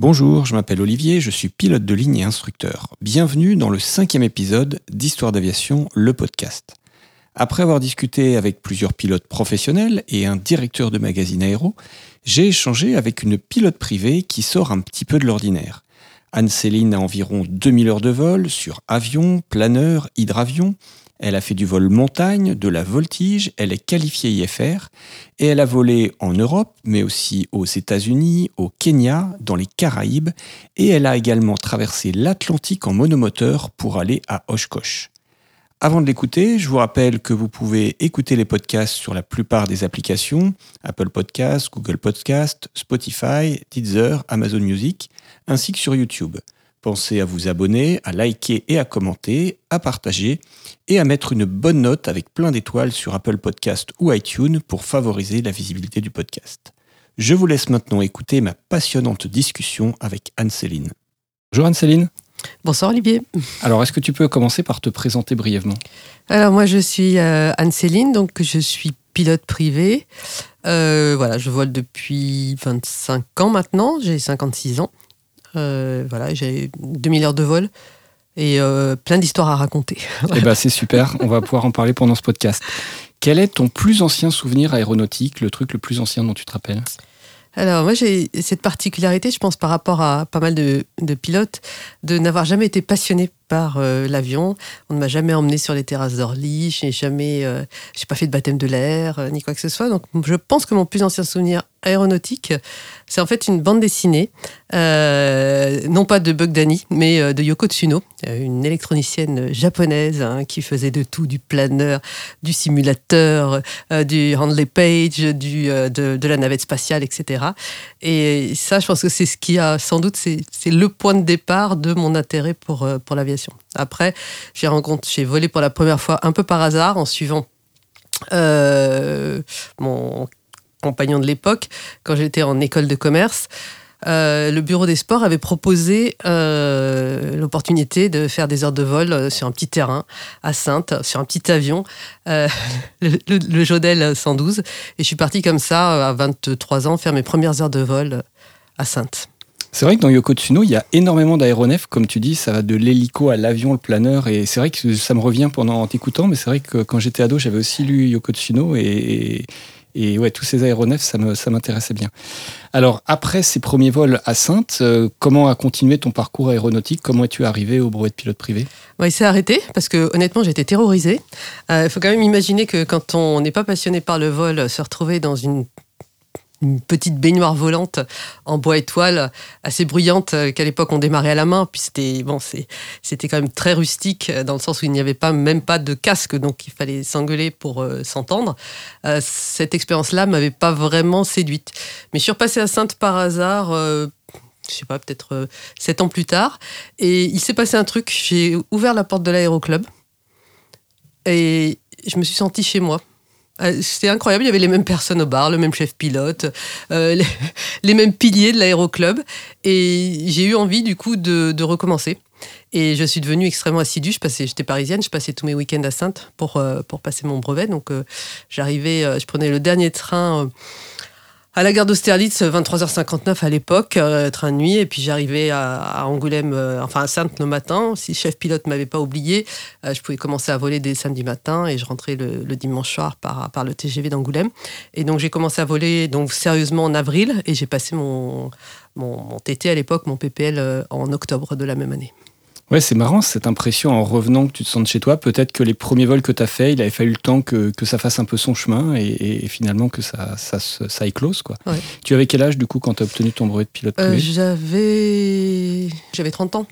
Bonjour, je m'appelle Olivier, je suis pilote de ligne et instructeur. Bienvenue dans le cinquième épisode d'Histoire d'aviation, le podcast. Après avoir discuté avec plusieurs pilotes professionnels et un directeur de magazine aéro, j'ai échangé avec une pilote privée qui sort un petit peu de l'ordinaire. Anne-Céline a environ 2000 heures de vol sur avion, planeur, hydravion elle a fait du vol montagne, de la voltige, elle est qualifiée IFR et elle a volé en Europe, mais aussi aux États-Unis, au Kenya, dans les Caraïbes et elle a également traversé l'Atlantique en monomoteur pour aller à Oshkosh. Avant de l'écouter, je vous rappelle que vous pouvez écouter les podcasts sur la plupart des applications Apple Podcasts, Google Podcasts, Spotify, Deezer, Amazon Music, ainsi que sur YouTube. Pensez à vous abonner, à liker et à commenter, à partager et à mettre une bonne note avec plein d'étoiles sur Apple Podcast ou iTunes pour favoriser la visibilité du podcast. Je vous laisse maintenant écouter ma passionnante discussion avec Anne-Céline. Bonjour Anne-Céline. Bonsoir Olivier. Alors, est-ce que tu peux commencer par te présenter brièvement? Alors, moi, je suis euh, Anne-Céline, donc je suis pilote privé. Euh, voilà, je vole depuis 25 ans maintenant, j'ai 56 ans. Euh, voilà, j'ai 2000 heures de vol et euh, plein d'histoires à raconter. Eh ben, c'est super, on va pouvoir en parler pendant ce podcast. Quel est ton plus ancien souvenir aéronautique, le truc le plus ancien dont tu te rappelles? Alors moi j'ai cette particularité, je pense par rapport à pas mal de, pilotes, de n'avoir jamais été passionné par euh, l'avion. On ne m'a jamais emmené sur les terrasses d'Orly, j'ai jamais, j'ai pas fait de baptême de l'air ni quoi que ce soit. Donc je pense que mon plus ancien souvenir aéronautique, c'est en fait une bande dessinée, euh, non pas de Bugdani, mais euh, de Yoko Tsuno, euh, une électronicienne japonaise hein, qui faisait de tout, du planeur, du simulateur, du Handley Page, du, de, la navette spatiale, etc. Et ça, je pense que c'est ce qui a sans doute, c'est le point de départ de mon intérêt pour, pour l'aviation. Après, j'ai rencontré, j'ai volé pour la première fois un peu par hasard en suivant mon compagnon de l'époque, quand j'étais en école de commerce, euh, le bureau des sports avait proposé euh, l'opportunité de faire des heures de vol euh, sur un petit terrain à Sainte, sur un petit avion, le, le, Jodel 112. Et je suis partie comme ça, à 23 ans, faire mes premières heures de vol à Sainte. C'est vrai que dans Yoko Tsuno, il y a énormément d'aéronefs, comme tu dis, ça va de l'hélico à l'avion, le planeur, et c'est vrai que ça me revient pendant t'écoutant, mais c'est vrai que quand j'étais ado, j'avais aussi lu Yoko Tsuno, et, et ouais, tous ces aéronefs, ça, m'intéressait bien. Alors, après ces premiers vols à Sainte, euh, comment a continué ton parcours aéronautique? Comment es-tu arrivé au brevet de pilote privé? Il s'est arrêté parce que honnêtement, j'étais terrorisée. Euh, il faut quand même imaginer que quand on n'est pas passionné par le vol, se retrouver dans une une petite baignoire volante en bois étoile assez bruyante euh, qu'à l'époque on démarrait à la main. Puis c'était bon c'était quand même très rustique euh, dans le sens où il n'y avait pas même pas de casque donc il fallait s'engueuler pour euh, s'entendre. Cette expérience là m'avait pas vraiment séduite. Mais je suis repassée à Sainte par hasard je sais pas peut-être sept ans plus tard. Et il s'est passé un truc. J'ai ouvert la porte de l'aéroclub et je me suis sentie chez moi. euh, c'était incroyable, il y avait les mêmes personnes au bar, le même chef pilote, euh, les, mêmes piliers de l'aéroclub. Et j'ai eu envie du coup de, recommencer. Et je suis devenue extrêmement assidue. J'étais parisienne, je passais tous mes week-ends à Sainte pour, euh, pour passer mon brevet. Donc j'arrivais, je prenais le dernier train à la gare d'Austerlitz, 23h59 à l'époque, euh, train de nuit, et puis j'arrivais à, Angoulême, euh, enfin à Sainte le matin. Si le chef pilote m'avait pas oublié, euh, je pouvais commencer à voler dès samedi matin et je rentrais le, dimanche soir par, par le TGV d'Angoulême. Et donc j'ai commencé à voler donc sérieusement en avril et j'ai passé mon, mon, mon TT à l'époque, mon PPL en octobre de la même année. Ouais, c'est marrant cette impression en revenant que tu te sens chez toi. Peut-être que les premiers vols que tu as fait, il avait fallu le temps que, que, ça fasse un peu son chemin et, finalement que ça, ça, ça éclose. Quoi. Tu avais quel âge du coup quand tu as obtenu ton brevet de pilote euh, J'avais j'avais 30 ans.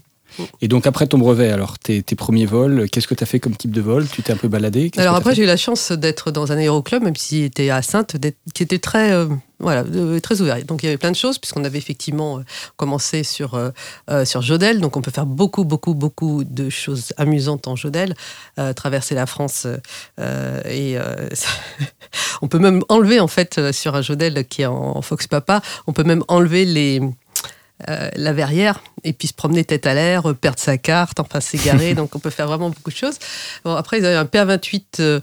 Et donc après ton brevet, alors tes, tes premiers vols, qu'est-ce que tu as fait comme type de vol? Tu t'es un peu baladé? Alors après j'ai eu la chance d'être dans un aéroclub, même s'il était à Sainte, qui était très euh, voilà, très ouvert. Donc il y avait plein de choses, puisqu'on avait effectivement euh, commencé sur, euh, sur Jodel, donc on peut faire beaucoup, beaucoup, beaucoup de choses amusantes en Jodel, traverser la France, et on peut même enlever, en fait, sur un Jodel qui est en Fox Papa, on peut même enlever les, euh, la verrière et puis se promener tête à l'air, euh, perdre sa carte, enfin s'égarer. donc on peut faire vraiment beaucoup de choses. Bon, après, ils avaient un PA28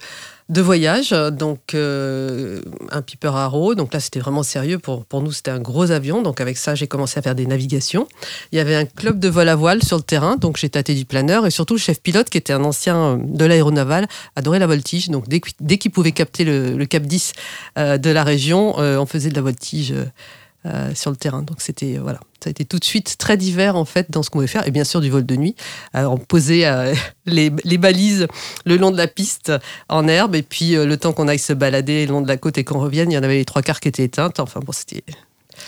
de voyage, donc euh, un Piper Arrow. Donc là, c'était vraiment sérieux. Pour, pour nous, c'était un gros avion. Donc avec ça, j'ai commencé à faire des navigations. Il y avait un club de vol à voile sur le terrain. Donc j'ai tâté du planeur. Et surtout, le chef pilote, qui était un ancien de l'aéronaval, adorait la voltige. Donc dès, dès qu'il pouvait capter le, cap 10 de la région, on faisait de la voltige. Sur le terrain. Donc c'était voilà, ça a été tout de suite très divers en fait dans ce qu'on voulait faire et bien sûr du vol de nuit. on posait euh, les, balises le long de la piste en herbe et puis euh, le temps qu'on aille se balader le long de la côte et qu'on revienne, il y en avait les trois quarts qui étaient éteintes. Enfin bon, c'était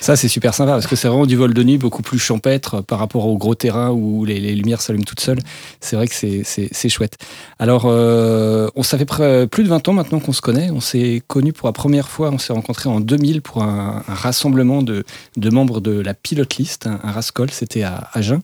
ça, c'est super sympa parce que c'est vraiment du vol de nuit beaucoup plus champêtre par rapport au gros terrain où les, lumières s'allument toutes seules. C'est vrai que c'est chouette. Alors, euh, on savait plus de 20 ans maintenant qu'on se connaît. On s'est connus pour la première fois, on s'est rencontrés en 2000 pour un, rassemblement de, membres de la Pilot List, un, rascol, c'était à Agen.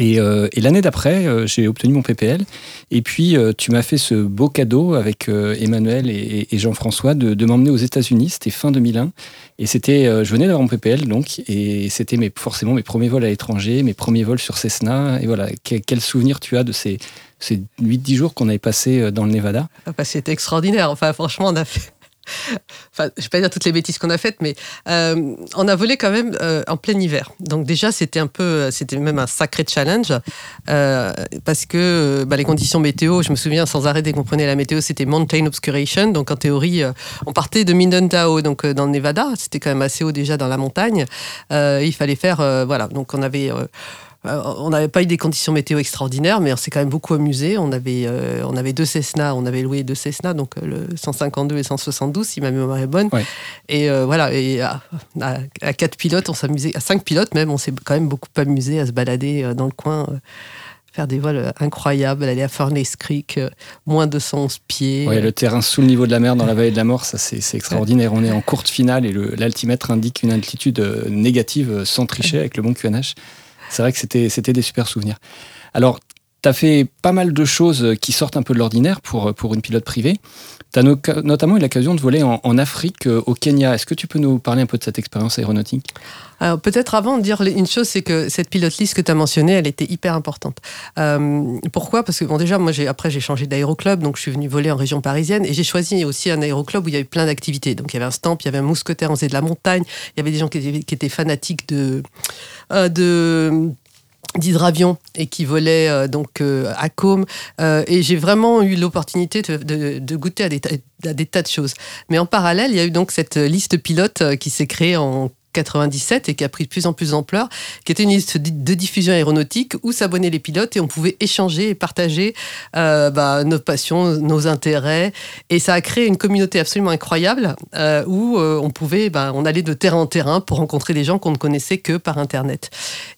Euh, et, l'année d'après, euh, j'ai obtenu mon PPL. Et puis, euh, tu m'as fait ce beau cadeau avec Emmanuel et, Jean-François de, m'emmener aux États-Unis. C'était fin 2001. Et c'était, je venais d'avoir mon PPL, donc, et c'était mes, forcément mes premiers vols à l'étranger, mes premiers vols sur Cessna. Et voilà, quel, souvenir tu as de ces, ces 8-10 jours qu'on avait passés dans le Nevada? Ah bah, C'était extraordinaire. Enfin, franchement, on a fait je vais pas dire toutes les bêtises qu'on a faites, mais euh, on a volé quand même euh, en plein hiver. Donc déjà, c'était un peu, c'était même un sacré challenge euh, parce que bah, les conditions météo, je me souviens sans arrêt dès qu'on prenait la météo, c'était mountain obscuration. Donc en théorie, on partait de Mindentao, donc dans le Nevada, c'était quand même assez haut déjà dans la montagne. il fallait faire, voilà, donc on avait euh, on n'avait pas eu des conditions météo extraordinaires, mais on s'est quand même beaucoup amusé. On avait, euh, on avait deux Cessna, on avait loué deux Cessna, donc euh, le 152 et 172, si ma mémoire est bonne. Et voilà, et à, quatre pilotes, on s'amusait, à cinq pilotes même, on s'est quand même beaucoup amusé à se balader dans le coin faire des vols incroyables, aller à Furnace Creek, moins de 211 pieds. Ouais, le terrain sous le niveau de la mer dans la vallée de la mort, ça c'est extraordinaire. On est en courte finale et l'altimètre indique une altitude négative sans tricher avec le bon QNH. C'est vrai que c'était des super souvenirs. Alors, tu as fait pas mal de choses qui sortent un peu de l'ordinaire pour, pour une pilote privée. Tu as notamment eu l'occasion de voler en, Afrique, euh, au Kenya. Est-ce que tu peux nous parler un peu de cette expérience aéronautique? Alors peut-être avant de dire une chose, c'est que cette pilote liste que tu as mentionnée, elle était hyper importante. Euh, pourquoi? Parce que bon déjà, moi après j'ai changé d'aéroclub, donc je suis venu voler en région parisienne et j'ai choisi aussi un aéroclub où il y avait plein d'activités. Donc il y avait un stamp, il y avait un mousquetaire, on faisait de la montagne, il y avait des gens qui étaient, fanatiques de, euh, de d'hydravion et qui volait euh, donc euh, à Côme euh, et j'ai vraiment eu l'opportunité de, goûter à des, à des, tas de choses. Mais en parallèle, il y a eu donc cette liste pilote qui s'est créée en 97 et qui a pris de plus en plus d'ampleur, qui était une liste de diffusion aéronautique où s'abonnaient les pilotes et on pouvait échanger et partager euh, bah, nos passions, nos intérêts. Et ça a créé une communauté absolument incroyable euh, où euh, on pouvait, bah, on allait de terrain en terrain pour rencontrer des gens qu'on ne connaissait que par Internet.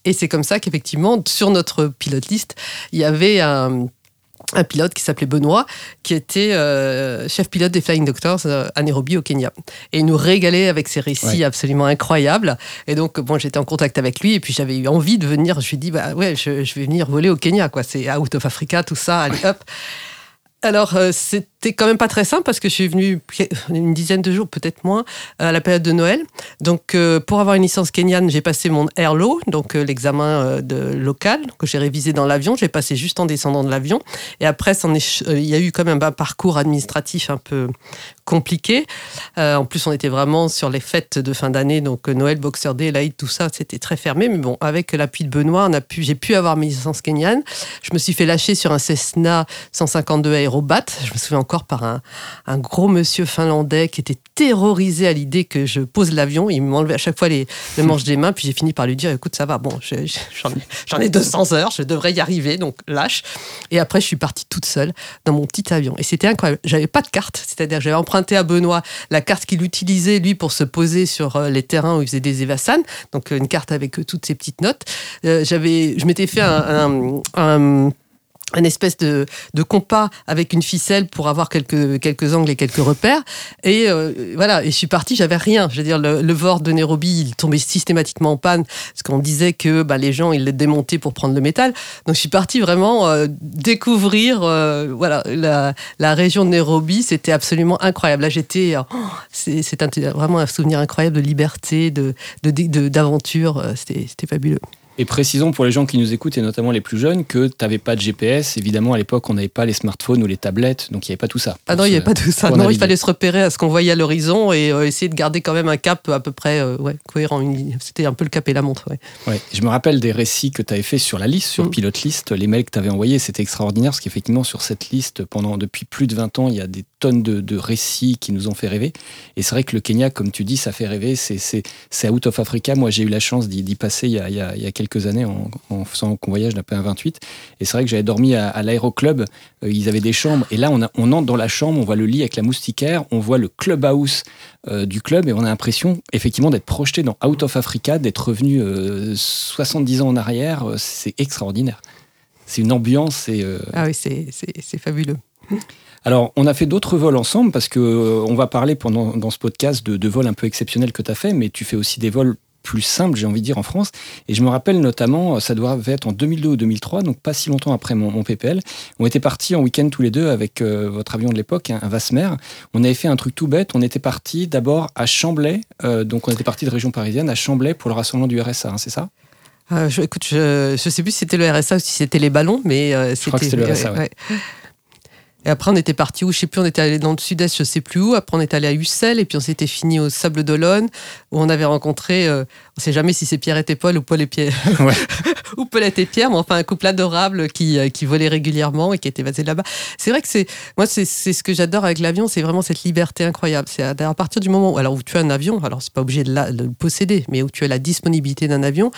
Et c'est comme ça qu'effectivement, sur notre pilote liste, il y avait un un pilote qui s'appelait Benoît, qui était euh, chef pilote des Flying Doctors euh, à Nairobi au Kenya. Et il nous régalait avec ses récits absolument incroyables. Et donc, bon, j'étais en contact avec lui et puis j'avais eu envie de venir. Je lui ai dit, bah ouais, je, je vais venir voler au Kenya, quoi. C'est out of Africa, tout ça, allez hop. Alors, euh, c'était quand même pas très simple parce que je suis venue une dizaine de jours, peut-être moins, à la période de Noël. Donc, euh, pour avoir une licence kenyane, j'ai passé mon airlaw, donc euh, l'examen de local que j'ai révisé dans l'avion. J'ai passé juste en descendant de l'avion. Et après, il y a eu quand même un parcours administratif un peu compliqué. en plus, on était vraiment sur les fêtes de fin d'année, donc Noël, Boxer Day, l'Aïd, tout ça, c'était très fermé. Mais bon, avec l'appui de Benoît, j'ai pu avoir mes licences kenyanes. Je me suis fait lâcher sur un Cessna 152 Aerobat. Je me souviens encore par un, gros monsieur finlandais qui était terrorisé à l'idée que je pose l'avion. Il m'enlevait à chaque fois les, manches des mains. Puis j'ai fini par lui dire écoute, ça va, bon, j'en ai 200 heures, je devrais y arriver, donc lâche. Et après, je suis partie toute seule dans mon petit avion. Et c'était incroyable. J'avais pas de carte, c'est-à-dire j'avais emprunté à Benoît la carte qu'il utilisait, lui, pour se poser sur euh, les terrains où il faisait des évassanes. Donc une carte avec euh, toutes ces petites notes. Euh, j'avais, je m'étais fait un un espèce de, de, compas avec une ficelle pour avoir quelques, quelques angles et quelques repères. Et euh, voilà, et je suis partie, j'avais rien. Je veux dire, le, le de Nairobi, il tombait systématiquement en panne, parce qu'on disait que bah, les gens, ils le démontaient pour prendre le métal. Donc je suis partie vraiment euh, découvrir euh, voilà, la, la, région de Nairobi. C'était absolument incroyable. Là, j'étais... C'est vraiment un souvenir incroyable de liberté, de d'aventure. De, C'était fabuleux. Et précisons pour les gens qui nous écoutent, et notamment les plus jeunes, que tu n'avais pas de GPS. Évidemment, à l'époque, on n'avait pas les smartphones ou les tablettes, donc il n'y avait pas tout ça. Ah non, il n'y avait pas tout ça. Non, il fallait se repérer à ce qu'on voyait à l'horizon et euh, essayer de garder quand même un cap à peu près euh, ouais, cohérent. C'était un peu le cap et la montre. Ouais. ouais. Je me rappelle des récits que tu avais fait sur la liste, sur mm. Pilot List, les mails que tu avais envoyés, c'était extraordinaire parce qu'effectivement, sur cette liste, pendant depuis plus de 20 ans, il y a des tonnes de, récits qui nous ont fait rêver. Et c'est vrai que le Kenya, comme tu dis, ça fait rêver. C'est Out of Africa. Moi, j'ai eu la chance d'y passer il y, a, il, y a, quelques années en, en faisant convoyage d'un peu 28. Et c'est vrai que j'avais dormi à, à l'aéroclub. Euh, ils avaient des chambres. Et là, on, a, on, entre dans la chambre, on voit le lit avec la moustiquaire, on voit le clubhouse euh, du club et on a l'impression effectivement d'être projeté dans Out of Africa, d'être revenu 70 euh, ans en arrière. C'est extraordinaire. C'est une ambiance. Et, Ah oui, c'est fabuleux. Alors, on a fait d'autres vols ensemble parce que on va parler pendant dans ce podcast de, de vols un peu exceptionnels que tu as fait, mais tu fais aussi des vols plus simple, j'ai envie de dire, en France. Et je me rappelle notamment, ça doit être en 2002 ou 2003, donc pas si longtemps après mon, PPL. On était partis en week-end tous les deux avec euh, votre avion de l'époque, un, Vasmer. On avait fait un truc tout bête. On était partis d'abord à Chamblay, euh, donc on était parti de région parisienne, à Chamblay pour le rassemblement du RSA, hein, c'est ça? Euh, je, écoute, je ne sais plus si c'était le RSA ou si c'était les ballons, mais je crois que c'était le RSA. Ouais. Et après, on était parti où Je sais plus, on était allé dans le sud-est, je sais plus où. Après, on est allé à Ussel et puis on s'était fini au Sable d'Olonne où on avait rencontré, euh, on sait jamais si c'est Pierre et Paul ou Paul et Pierre. Ouais. ou Paulette et Pierre, mais enfin un couple adorable qui, euh, qui volait régulièrement et qui était basé là-bas. C'est vrai que c'est, moi, c'est ce que j'adore avec l'avion, c'est vraiment cette liberté incroyable. C'est à, partir du moment où, alors, où tu as un avion, alors c'est pas obligé de, le posséder, mais où tu as la disponibilité d'un avion,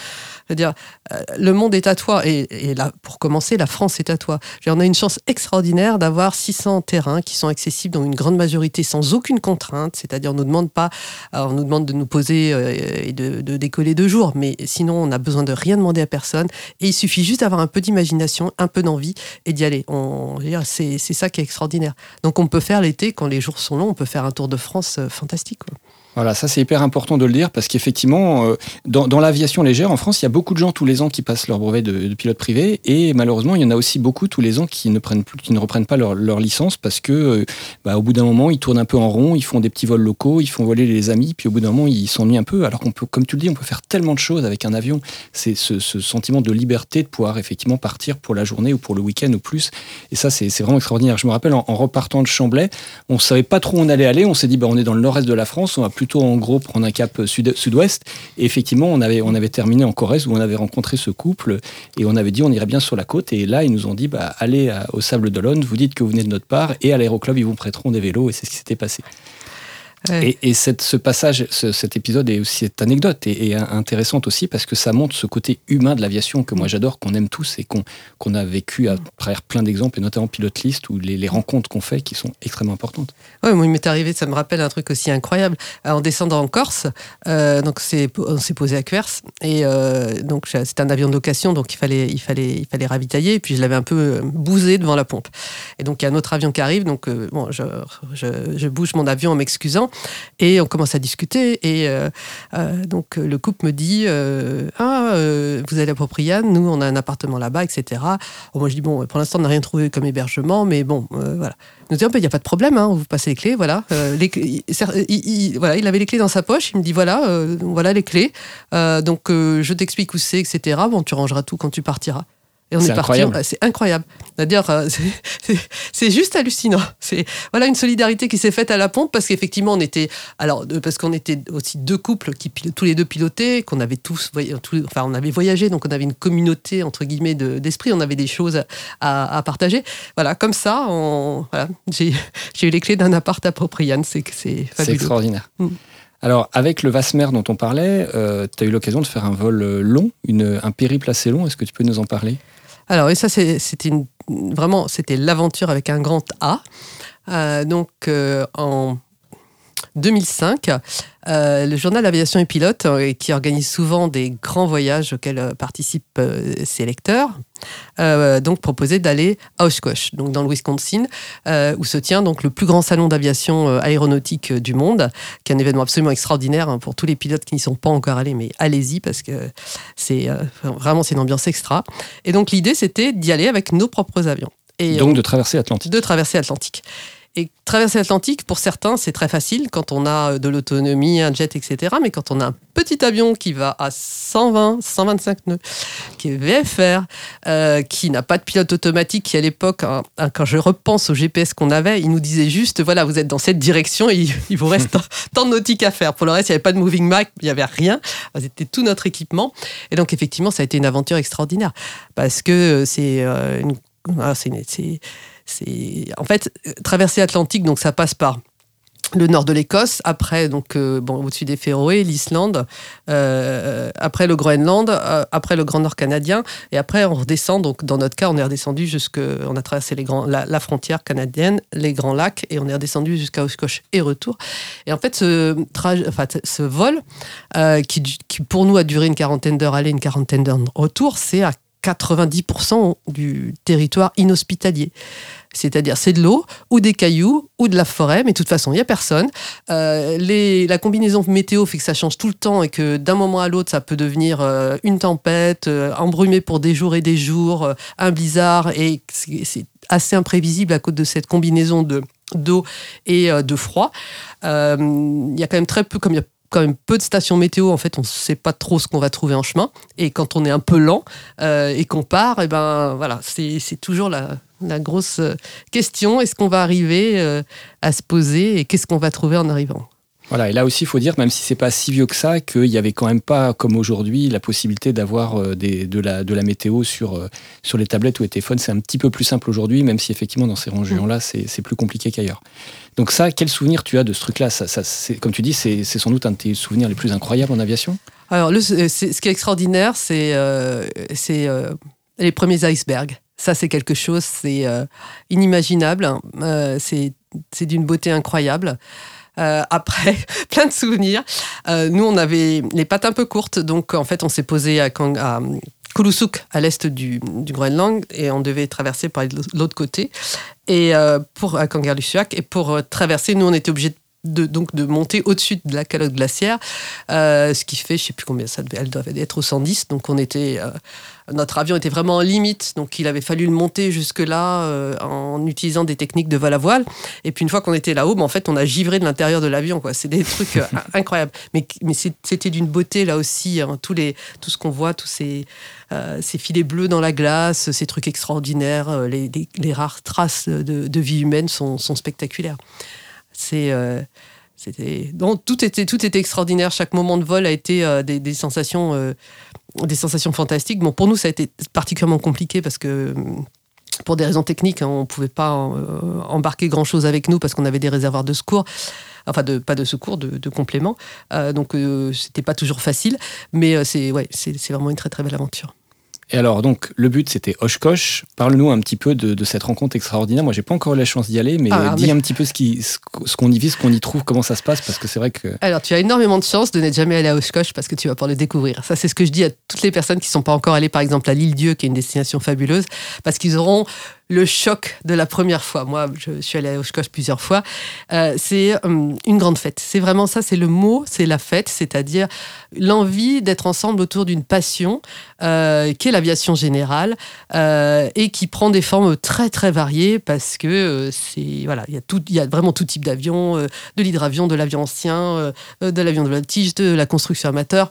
c'est-à-dire, euh, le monde est à toi. Et, là, pour commencer, la France est à toi. on a une chance extraordinaire d'avoir 600 terrains qui sont accessibles dans une grande majorité sans aucune contrainte. C'est-à-dire, on nous demande pas, euh, de nous poser euh, et de, décoller deux jours, mais sinon, on n'a besoin de rien demander à personne. Et il suffit juste d'avoir un peu d'imagination, un peu d'envie et d'y aller. C'est ça qui est extraordinaire. Donc, on peut faire l'été, quand les jours sont longs, on peut faire un tour de France fantastique. Voilà, ça c'est hyper important de le dire parce qu'effectivement, euh, dans, l'aviation légère en France, il y a beaucoup de gens tous les ans qui passent leur brevet de, pilote privé et malheureusement, il y en a aussi beaucoup tous les ans qui ne, prennent plus, qui ne reprennent pas leur, licence parce que euh, bah, au bout d'un moment, ils tournent un peu en rond, ils font des petits vols locaux, ils font voler les amis, puis au bout d'un moment, ils s'ennuient un peu. Alors qu'on peut, comme tu le dis, on peut faire tellement de choses avec un avion. C'est ce, sentiment de liberté de pouvoir effectivement partir pour la journée ou pour le week-end ou plus. Et ça, c'est vraiment extraordinaire. Je me rappelle en, repartant de Chamblay, on savait pas trop où on allait aller. On s'est dit, bah, on est dans le nord-est de la France, on va plus en gros prendre un cap sud-ouest. et effectivement, on avait, on avait terminé en Corrèze où on avait rencontré ce couple et on avait dit on irait bien sur la côte. Et là, ils nous ont dit bah, allez au Sable d'Olonne, vous dites que vous venez de notre part et à l'aéroclub, ils vous prêteront des vélos. Et c'est ce qui s'était passé. Et, cette, ce passage, cet épisode est aussi cette anecdote et, intéressante aussi parce que ça montre ce côté humain de l'aviation que moi j'adore, qu'on aime tous et qu'on a vécu à travers plein d'exemples et notamment Pilot List ou les, rencontres qu'on fait qui sont extrêmement importantes. Oui, moi il m'est arrivé, ça me rappelle un truc aussi incroyable. Euh, en descendant en Corse, euh, donc on s'est posé à Quers et euh, donc c'était un avion de location donc il fallait, il fallait, il fallait ravitailler et puis je l'avais un peu bousé devant la pompe. Et donc il y a un autre avion qui arrive, donc bon, je, je bouge mon avion en m'excusant et on commence à discuter. Et euh, euh, donc le couple me dit euh, Ah, vous allez à Propriane, nous on a un appartement là-bas, etc. moi je dis Bon, pour l'instant on n'a rien trouvé comme hébergement, mais bon, voilà. Nous disons Il n'y a pas de problème, hein, vous passez les clés, voilà. il, voilà. Il avait les clés dans sa poche, il me dit Voilà, voilà les clés. donc je t'explique où c'est, etc. Bon, tu rangeras tout quand tu partiras. Et on est, parti. C'est incroyable. Euh, c'est juste hallucinant. C'est voilà une solidarité qui s'est faite à la pompe parce qu'effectivement on était alors parce qu'on était aussi deux couples qui tous les deux pilotés, qu'on avait tous, enfin on avait voyagé, donc on avait une communauté entre guillemets d'esprit, on avait des choses à, partager. Voilà, comme ça, voilà, j'ai eu les clés d'un appart à Propriane. C'est c'est extraordinaire. Mm. Alors, avec le Vasmer dont on parlait, euh, tu as eu l'occasion de faire un vol long, une, un périple assez long. Est-ce que tu peux nous en parler? Alors, et ça, c'était vraiment, c'était l'aventure avec un grand A. Euh, donc, euh, en 2005, euh, le journal Aviation et Pilote, qui organise souvent des grands voyages auxquels participent ses lecteurs, donc proposait d'aller à Oshkosh, donc dans le Wisconsin, où se tient donc le plus grand salon d'aviation aéronautique du monde, qui est un événement absolument extraordinaire hein, pour tous les pilotes qui n'y sont pas encore allés, mais allez-y parce que c'est vraiment c'est une ambiance extra. Et donc l'idée c'était d'y aller avec nos propres avions. Et donc de traverser l'Atlantique. De traverser l'Atlantique. Et traverser l'Atlantique, pour certains, c'est très facile quand on a de l'autonomie, un jet, etc. Mais quand on a un petit avion qui va à 120, 125 nœuds, qui est VFR, euh, qui n'a pas de pilote automatique, qui à l'époque, hein, quand je repense au GPS qu'on avait, il nous disait juste, voilà, vous êtes dans cette direction et il vous reste tant de nautiques à faire. Pour le reste, il n'y avait pas de moving map, il n'y avait rien. C'était tout notre équipement. Et donc, effectivement, ça a été une aventure extraordinaire parce que c'est euh, une, ah, c'est c'est en fait traverser l'Atlantique, donc ça passe par le nord de l'Écosse, après donc euh, au-dessus des Féroé, l'Islande, euh, après le Groenland, euh, après le Grand Nord canadien, et après on redescend. Donc dans notre cas, on est redescendu jusque, on a traversé la, frontière canadienne, les Grands Lacs, et on est redescendu jusqu'à Oshkosh et retour. Et en fait, ce vol qui, qui, pour nous a duré une quarantaine d'heures aller, une quarantaine d'heures retour, c'est à 90% du territoire inhospitalier. C'est-à-dire, c'est de l'eau, ou des cailloux, ou de la forêt, mais de toute façon, il n'y a personne. Euh, la combinaison météo fait que ça change tout le temps et que d'un moment à l'autre, ça peut devenir euh, une tempête, euh, embrumé pour des jours et des jours, un blizzard, et c'est assez imprévisible à cause de cette combinaison de d'eau et de froid. Il y a quand même très peu, comme il y a quand même peu de stations météo. En fait, on ne sait pas trop ce qu'on va trouver en chemin. Et quand on est un peu lent et qu'on part, et eh ben voilà, c'est toujours la, grosse question. Est-ce qu'on va arriver euh, à se poser et qu'est-ce qu'on va trouver en arrivant? Voilà, et là aussi, il faut dire, même si c'est pas si vieux que ça, qu'il n'y avait quand même pas, comme aujourd'hui, la possibilité d'avoir euh, de, la, de la météo sur, sur les tablettes ou les téléphones. C'est un petit peu plus simple aujourd'hui, même si effectivement, dans ces régions-là, mmh. c'est plus compliqué qu'ailleurs. Donc ça, quel souvenir tu as de ce truc-là? Ça, Comme tu dis, c'est sans doute un de tes souvenirs les plus incroyables en aviation? Alors, le, ce qui est extraordinaire, c'est euh, euh, les premiers icebergs. Ça, c'est quelque chose, c'est euh, inimaginable. c'est d'une beauté incroyable. après, plein de souvenirs. nous, on avait les pattes un peu courtes, donc en fait, on s'est posé à, à Kulusuk, à l'est du, du, Groenland, et on devait traverser par l'autre côté, et euh, pour à. Et pour euh, traverser, nous, on était obligés de, donc de monter au-dessus de la calotte glaciaire, euh, ce qui fait, je sais plus combien ça devait, elle devait être au 110, donc on était notre avion était vraiment en limite, donc il avait fallu le monter jusque-là euh, en utilisant des techniques de vol à voile. Et puis une fois qu'on était là-haut, ben, en fait, on a givré de l'intérieur de l'avion. C'est des trucs euh, incroyables. Mais, mais c'était d'une beauté là aussi. Hein. tous les, tout ce qu'on voit, tous ces, euh, ces filets bleus dans la glace, ces trucs extraordinaires, les, les, rares traces de, de, vie humaine sont spectaculaires. C'est c'était donc tout était tout était extraordinaire. Chaque moment de vol a été des, des, sensations des sensations fantastiques. Bon, pour nous, ça a été particulièrement compliqué parce que pour des raisons techniques, hein, on ne pouvait pas euh, embarquer grand-chose avec nous parce qu'on avait des réservoirs de secours. Enfin, de, pas de secours, de, de compléments. Euh, donc, euh, c'était pas toujours facile. Mais c'est ouais, c'est vraiment une très, très belle aventure. Et alors, donc, le but, c'était Oshkosh. Parle-nous un petit peu de, cette rencontre extraordinaire. Moi, j'ai pas encore eu la chance d'y aller, mais ah, dis un petit peu ce qu'on y vit, ce qu'on y trouve, comment ça se passe, parce que c'est vrai que. Alors, tu as énormément de chance de n'être jamais allé à Oshkosh parce que tu vas pouvoir le découvrir. Ça, c'est ce que je dis à toutes les personnes qui sont pas encore allées, par exemple, à l'île Dieu, qui est une destination fabuleuse, parce qu'ils auront le choc de la première fois. Moi, je suis allée à Oshkosh plusieurs fois. Euh, c'est euh, une grande fête. C'est vraiment ça, c'est le mot, c'est la fête, c'est-à-dire l'envie d'être ensemble autour d'une passion euh, qui est l'aviation générale et qui prend des formes très très variées parce que c'est voilà, il y a y a vraiment tout type d'avion, de l'hydravion, de l'avion ancien, de l'avion de voltige, de la construction amateur.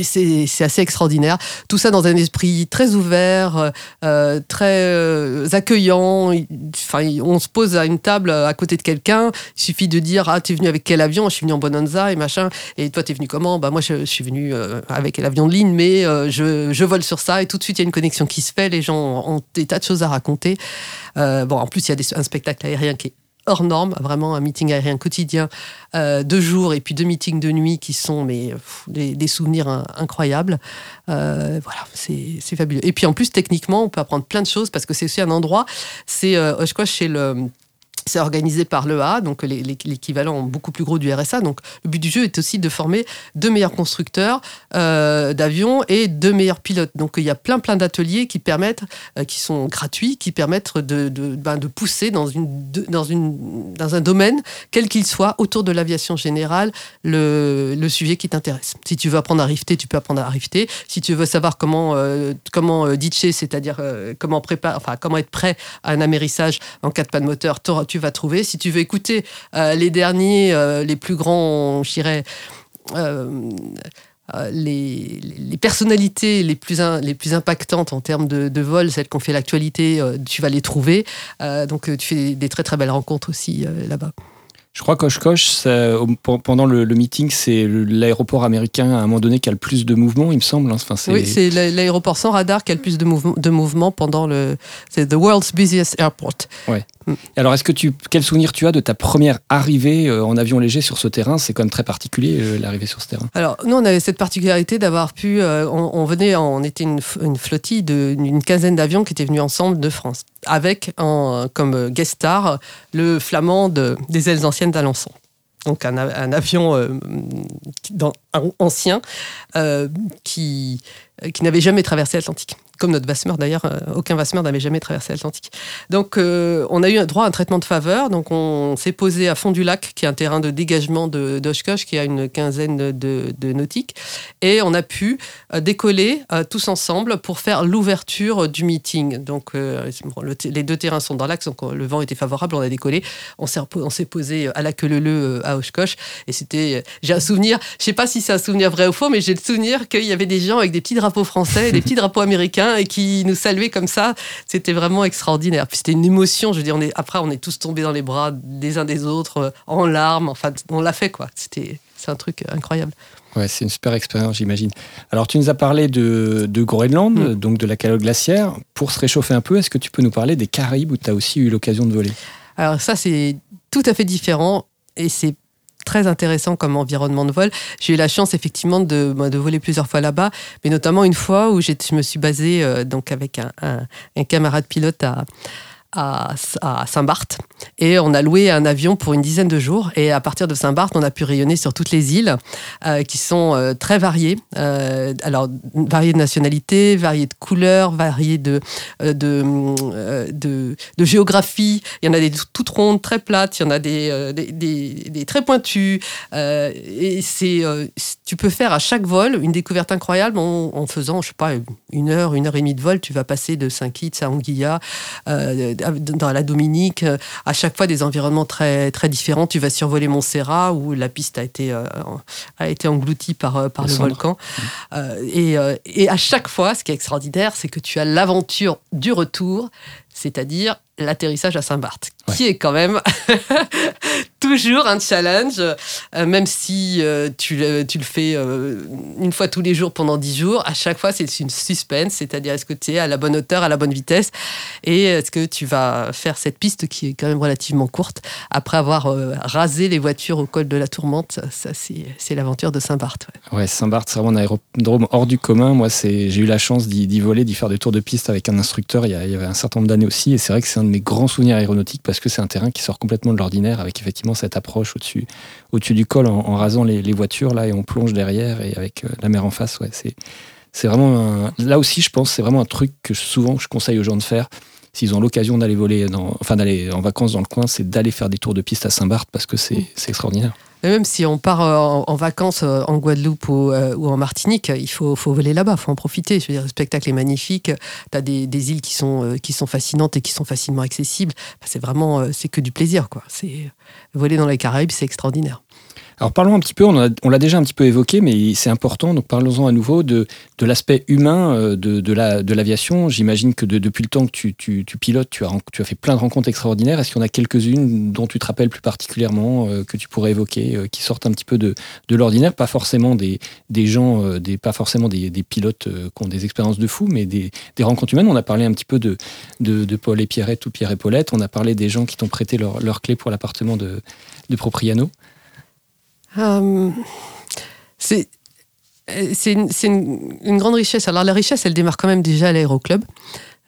C'est assez extraordinaire. Tout ça dans un esprit très ouvert, euh, euh, très euh, accueillant. Enfin, on se pose à une table à côté de quelqu'un. Il suffit de dire Ah, t'es venu avec quel avion? Je suis venu en Bonanza et machin. Et toi, t'es venu comment? Bah, moi, je, suis venu avec l'avion de ligne, mais je, je, vole sur ça. Et tout de suite, il y a une connexion qui se fait. Les gens ont des tas de choses à raconter. bon, en plus, il y a des, un spectacle aérien qui est hors norme, vraiment un meeting aérien quotidien, euh, deux jours et puis deux meetings de nuit qui sont mais des, souvenirs incroyables. Euh, voilà, c'est fabuleux. Et puis en plus techniquement, on peut apprendre plein de choses parce que c'est aussi un endroit. C'est euh, je crois chez le c'est organisé par l'EA, donc l'équivalent beaucoup plus gros du RSA. Donc le but du jeu est aussi de former deux meilleurs constructeurs euh, d'avions et deux meilleurs pilotes. Donc il y a plein plein d'ateliers qui permettent, euh, qui sont gratuits, qui permettent de, de, ben, de pousser dans, une, dans, une, dans un domaine, quel qu'il soit, autour de l'aviation générale, le, le sujet qui t'intéresse. Si tu veux apprendre à rifter, tu peux apprendre à rifter. Si tu veux savoir comment, euh, comment ditcher, c'est-à-dire comment, enfin, comment être prêt à un amérissage en cas de panne moteur, tu tu vas trouver. Si tu veux écouter les derniers, les plus grands, je dirais, les, les, personnalités les plus, les plus impactantes en termes de, de vol, celles qui ont fait l'actualité, tu vas les trouver. donc tu fais des très très belles rencontres aussi là-bas. Je crois qu'Oshkosh, pendant le, meeting, c'est l'aéroport américain à un moment donné qui a le plus de mouvements, il me semble. Hein. Enfin, oui, c'est l'aéroport sans radar qui a le plus de, mouvements de mouvements pendant le. C'est the world's busiest airport. Ouais. Mm. Alors, est-ce que tu, quel souvenir tu as de ta première arrivée euh, en avion léger sur ce terrain? C'est quand même très particulier euh, l'arrivée sur ce terrain. Alors, nous, on avait cette particularité d'avoir pu. Euh, on, venait, on était une, une flottille d'une quinzaine d'avions qui étaient venus ensemble de France, avec comme guest star le flamand des ailes anciennes d'Alençon. Donc un, avion ancien qui, qui n'avait jamais traversé l'Atlantique comme notre Vasmer d'ailleurs, euh, aucun Vasmer n'avait jamais traversé l'Atlantique. Donc euh, on a eu droit à un traitement de faveur, donc on s'est posé à fond du lac, qui est un terrain de dégagement de d'Oshkosh, qui a une quinzaine de, nautiques, et on a pu euh, décoller tous ensemble pour faire l'ouverture du meeting. Donc les deux terrains sont dans l'axe, donc le vent était favorable, on a décollé, on s'est posé à la queue leu à Oshkosh, et c'était, j'ai un souvenir, je sais pas si c'est un souvenir vrai ou faux, mais j'ai le souvenir qu'il y avait des gens avec des petits drapeaux français, des petits drapeaux américains et qui nous saluait comme ça. C'était vraiment extraordinaire. Puis c'était une émotion. Je veux dire, on est, après, on est tous tombés dans les bras des uns des autres, euh, en larmes. Enfin, on l'a fait, quoi. C'était, c'est un truc incroyable. Ouais, c'est une super expérience, j'imagine. Alors, tu nous as parlé de, de Groenland, mm. donc de la calotte glaciaire. Pour se réchauffer un peu, est-ce que tu peux nous parler des Caraïbes où tu as aussi eu l'occasion de voler? Alors, ça, c'est tout à fait différent et c'est très intéressant comme environnement de vol. J'ai eu la chance effectivement de, bah, de voler plusieurs fois là-bas, mais notamment une fois où je me suis basée euh, donc avec un, un, camarade pilote à, à, Saint-Barth. Et on a loué un avion pour une dizaine de jours. Et à partir de Saint-Barth on a pu rayonner sur toutes les îles euh, qui sont euh, très variées. Euh, alors variées de nationalités variées de couleurs variées de de, de, géographie. Il y en a des toutes rondes très plates. Il y en a des, des, des, très pointues. Et c'est tu peux faire à chaque vol une découverte incroyable en, faisant je sais pas une heure une heure et demie de vol. Tu vas passer de Saint-Kitts à Anguilla dans la Dominique, euh, à chaque fois des environnements très, très différents. Tu vas survoler Montserrat où la piste a été, euh, a été engloutie par, euh, par le volcan. Mmh. et, et à chaque fois, ce qui est extraordinaire, c'est que tu as l'aventure du retour, c'est-à-dire l'atterrissage à Saint-Barth, qui est quand même toujours un challenge, euh, même si euh, tu, le, tu, le fais euh, une fois tous les jours pendant dix jours. À chaque fois, c'est une suspense, c'est-à-dire est-ce que tu es à la bonne hauteur, à la bonne vitesse, et est-ce que tu vas faire cette piste qui est quand même relativement courte après avoir rasé les voitures au col de la Tourmente. Ça, c'est l'aventure de Saint-Barth. Ouais, Saint-Barth, c'est vraiment un aérodrome hors du commun. Moi, j'ai eu la chance d'y voler, d'y faire des tours de piste avec un instructeur il y, il y avait un certain nombre d'années aussi, et c'est vrai que c'est un de mes grands souvenirs aéronautiques parce que c'est un terrain qui sort complètement de l'ordinaire avec effectivement cette approche au-dessus au du col en, rasant les, voitures là et on plonge derrière et avec euh, la mer en face. Ouais, c'est c'est vraiment là aussi je pense c'est vraiment un truc que souvent je conseille aux gens de faire s'ils ont l'occasion d'aller voler dans, enfin d'aller en vacances dans le coin, c'est d'aller faire des tours de piste à Saint-Barth parce que c'est extraordinaire même si on part euh, en, vacances euh, en Guadeloupe euh, ou, en Martinique, il faut, voler là-bas, il faut en profiter. Je veux dire, le spectacle est magnifique. Tu des, îles qui sont, qui sont fascinantes et qui sont facilement accessibles. c'est vraiment, c'est que du plaisir. quoi. Voler dans les Caraïbes, c'est extraordinaire. Alors parlons un petit peu, on, l'a déjà un petit peu évoqué, mais c'est important, donc parlons-en à nouveau de, l'aspect humain euh, de, l'aviation. J'imagine que depuis le temps que tu, pilotes, tu as, fait plein de rencontres extraordinaires. Est-ce qu'il y en a quelques-unes dont tu te rappelles plus particulièrement, euh, que tu pourrais évoquer, euh, qui sortent un petit peu de, l'ordinaire? Pas forcément des, gens, pas forcément des, pilotes qui ont des expériences de fou, mais des, rencontres humaines. On a parlé un petit peu de, Paul et Pierrette ou Pierre et Paulette. On a parlé des gens qui t'ont prêté leur, clé pour l'appartement de Propriano. Euh, c'est une, une, grande richesse. Alors la richesse, elle démarre quand même déjà à l'aéroclub.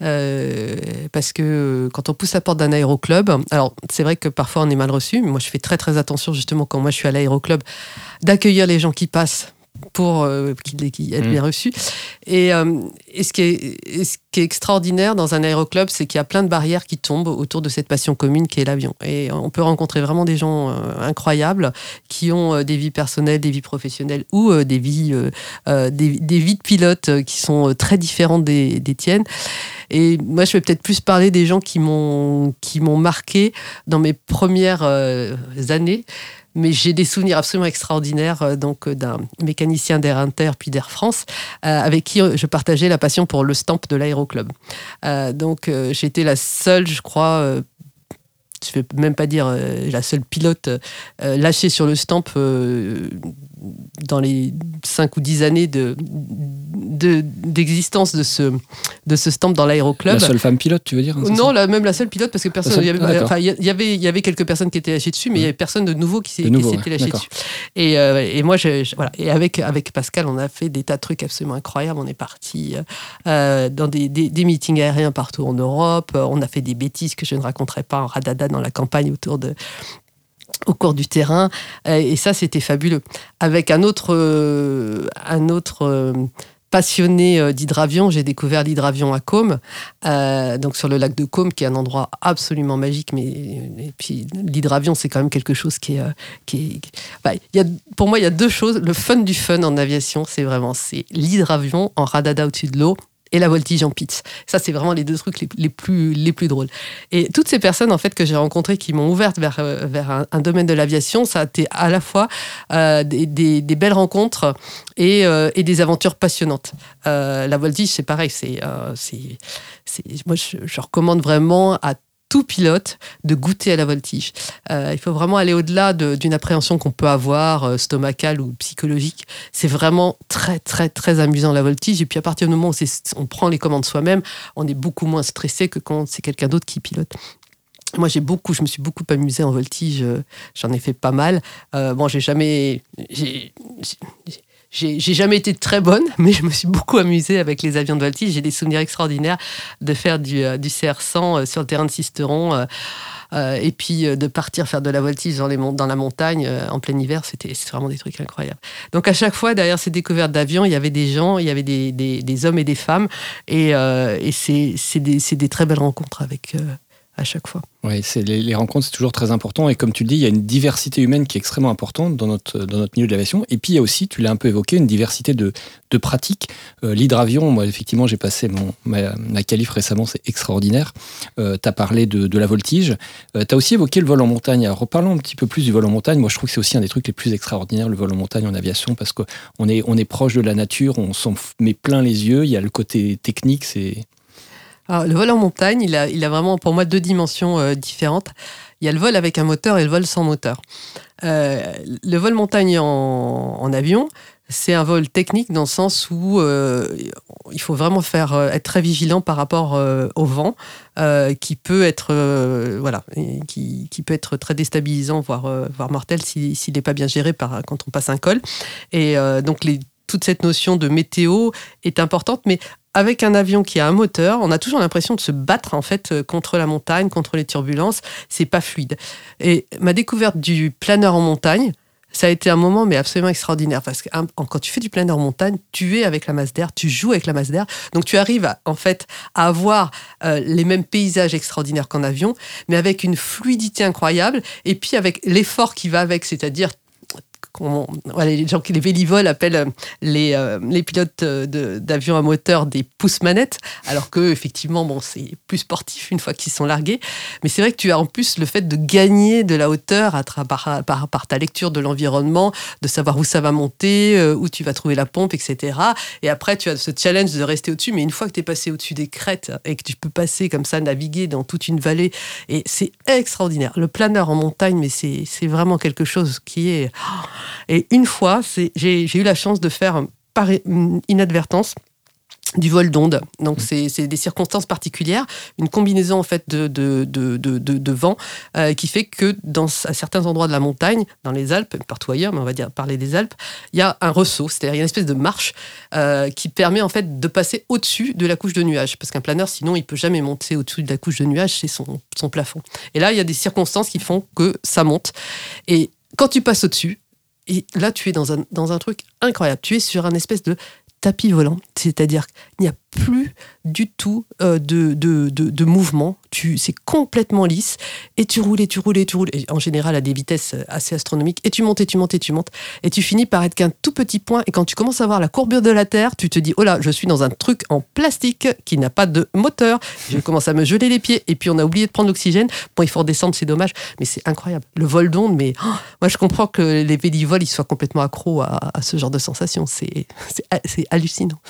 Euh, parce que quand on pousse la porte d'un aéroclub, alors c'est vrai que parfois on est mal reçu, mais moi je fais très très attention justement quand moi je suis à l'aéroclub d'accueillir les gens qui passent pour euh, qu'il être mm. bien reçu. Et, euh, et, ce qui est, ce qui est extraordinaire dans un aéroclub, c'est qu'il y a plein de barrières qui tombent autour de cette passion commune qui est l'avion. Et on peut rencontrer vraiment des gens euh, incroyables qui ont des vies personnelles, des vies professionnelles ou des vies, des, des, vies de pilotes qui sont très différentes des, des tiennes. Et moi, je vais peut-être plus parler des gens qui m'ont qui m'ont marqué dans mes premières années. Mais j'ai des souvenirs absolument extraordinaires euh, donc d'un mécanicien d'Air Inter puis d'Air France avec qui je partageais la passion pour le stamp de l'aéroclub. donc j'étais la seule, je crois, je ne vais même pas dire euh, la seule pilote euh, lâchée sur le stamp euh, dans les 5 ou 10 années de, d'existence de, ce, de ce stamp dans l'aéroclub. La seule femme pilote, tu veux dire hein, Non, la, même la seule pilote, parce que personne. Il y, avait, y, avait, il y avait quelques personnes qui étaient lâchées dessus, mais il n'y avait personne de nouveau qui s'était lâché dessus. Et, et moi, voilà. Et avec, avec Pascal, on a fait des tas de trucs absolument incroyables. On est parti dans des, des, des, meetings aériens partout en Europe. On a fait des bêtises que je ne raconterai pas en radada dans la campagne autour de au cours du terrain et ça c'était fabuleux avec un autre euh, un autre euh, passionné euh, d'hydravion, j'ai découvert l'hydravion à Côme, donc sur le lac de Côme, qui est un endroit absolument magique. Mais et puis l'hydravion, c'est quand même quelque chose qui est, bah, y a, pour moi, il y a deux choses. Le fun du fun en aviation, c'est vraiment c'est l'hydravion en radada au-dessus de l'eau et la voltige en pizza. Ça, c'est vraiment les deux trucs les, plus, les plus drôles. Et toutes ces personnes, en fait, que j'ai rencontrées qui m'ont ouverte vers, euh, vers un, domaine de l'aviation, ça a été à la fois euh, des, des, belles rencontres et, euh, et, des aventures passionnantes. la voltige, c'est pareil. C'est, c'est, moi, je, je recommande vraiment à tout pilote de goûter à la voltige. Euh, il faut vraiment aller au-delà d'une appréhension qu'on peut avoir, euh, stomacale ou psychologique. C'est vraiment très, très, très amusant la voltige. Et puis à partir du moment où on prend les commandes soi-même, on est beaucoup moins stressé que quand c'est quelqu'un d'autre qui pilote. Moi, j'ai beaucoup, je me suis beaucoup amusé en voltige. Euh, j'en ai fait pas mal. bon, j'ai jamais, jamais été très bonne, mais je me suis beaucoup amusée avec les avions de voltige. J'ai des souvenirs extraordinaires de faire du, euh, du CR100 euh, sur le terrain de Sisteron. Euh, et puis de partir faire de la voltige dans, les, dans la montagne en plein hiver, c'était vraiment des trucs incroyables. Donc à chaque fois, derrière ces découvertes d'avions, il y avait des gens, il y avait des, hommes et des femmes, et, et c'est des, des, très belles rencontres avec, à chaque fois. Oui, les, les, rencontres, c'est toujours très important. Et comme tu le dis, il y a une diversité humaine qui est extrêmement importante dans notre, dans notre milieu de l'aviation. Et puis, il y a aussi, tu l'as un peu évoqué, une diversité de, de pratiques. Euh, L'hydravion, moi, effectivement, j'ai passé mon, ma, ma qualif récemment, c'est extraordinaire. Euh, tu as parlé de, de, la voltige. Euh, tu as aussi évoqué le vol en montagne. Alors, reparlons un petit peu plus du vol en montagne. Moi, je trouve que c'est aussi un des trucs les plus extraordinaires, le vol en montagne en aviation, parce qu'on est, on est proche de la nature, on s'en met plein les yeux. Il y a le côté technique, c'est alors, le vol en montagne, il a, il a vraiment pour moi deux dimensions euh, différentes. Il y a le vol avec un moteur et le vol sans moteur. Euh, le vol montagne en, avion, c'est un vol technique dans le sens où euh, il faut vraiment faire être très vigilant par rapport au vent, qui peut être voilà, qui, peut être très déstabilisant, voire, voire mortel s'il n'est pas bien géré par, quand on passe un col. Et donc les toute cette notion de météo est importante, mais avec un avion qui a un moteur, on a toujours l'impression de se battre en fait euh, contre la montagne, contre les turbulences. C'est pas fluide. Et ma découverte du planeur en montagne, ça a été un moment mais absolument extraordinaire parce que quand tu fais du planeur en montagne, tu es avec la masse d'air, tu joues avec la masse d'air, donc tu arrives à, en fait à avoir euh, les mêmes paysages extraordinaires qu'en avion, mais avec une fluidité incroyable et puis avec l'effort qui va avec, c'est-à-dire les gens qui les vélivoles appellent euh, les, euh, les pilotes euh, d'avions à moteur des pouces-manettes, alors que effectivement, bon, c'est plus sportif une fois qu'ils sont largués. Mais c'est vrai que tu as en plus le fait de gagner de la hauteur à par, par, par, ta lecture de l'environnement, de savoir où ça va monter, où tu vas trouver la pompe, etc. Et après, tu as ce challenge de rester au-dessus. Mais une fois que tu es passé au-dessus des crêtes et que tu peux passer comme ça, naviguer dans toute une vallée, et c'est extraordinaire. Le planeur en montagne, mais c'est vraiment quelque chose qui est... Et une fois, j'ai eu la chance de faire par inadvertance du vol d'onde. Donc, mmh. c'est des circonstances particulières, une combinaison en fait de, de, de, de vent euh, qui fait que dans à certains endroits de la montagne, dans les Alpes, partout ailleurs, mais on va dire parler des Alpes, il y a un ressaut, c'est-à-dire une espèce de marche euh, qui permet en fait de passer au-dessus de la couche de nuages. Parce qu'un planeur, sinon, il peut jamais monter au-dessus de la couche de nuages, c'est son, son plafond. Et là, il y a des circonstances qui font que ça monte. Et quand tu passes au-dessus, et là, tu es dans un, dans un truc incroyable. Tu es sur un espèce de tapis volant, c'est-à-dire qu'il n'y a plus du tout euh, de, de, de, mouvement. C'est complètement lisse. Et tu roules et tu roules et tu roules. en général, à des vitesses assez astronomiques. Et tu montes et tu montes et tu montes. Et tu finis par être qu'un tout petit point. Et quand tu commences à voir la courbure de la Terre, tu te dis, oh là, je suis dans un truc en plastique qui n'a pas de moteur. Je commence à me geler les pieds. Et puis, on a oublié de prendre l'oxygène. Bon, il faut redescendre, c'est dommage. Mais c'est incroyable. Le vol d'onde, mais oh, moi, je comprends que les vélivoles, ils soient complètement accros à, à ce genre de sensation. C'est hallucinant.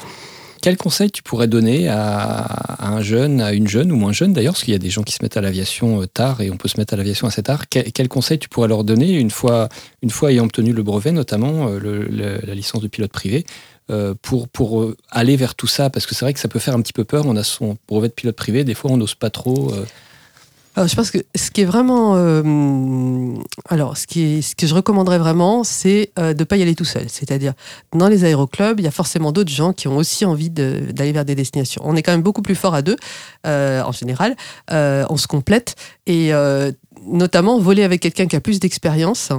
Quel conseil tu pourrais donner à, un jeune, à une jeune ou moins jeune d'ailleurs, parce qu'il y a des gens qui se mettent à l'aviation euh, tard et on peut se mettre à l'aviation assez tard. Quel, conseil tu pourrais leur donner une fois, une fois ayant obtenu le brevet, notamment euh, la licence de pilote privé, euh, pour, pour aller vers tout ça? Parce que c'est vrai que ça peut faire un petit peu peur. On a son brevet de pilote privé, des fois on n'ose pas trop. Alors, je pense que ce qui est vraiment. Euh, alors, ce, qui est, ce que je recommanderais vraiment, c'est euh, de ne pas y aller tout seul. C'est-à-dire, dans les aéroclubs, il y a forcément d'autres gens qui ont aussi envie d'aller vers des destinations. On est quand même beaucoup plus fort à deux, euh, en général. on se complète. Et notamment voler avec quelqu'un qui a plus d'expérience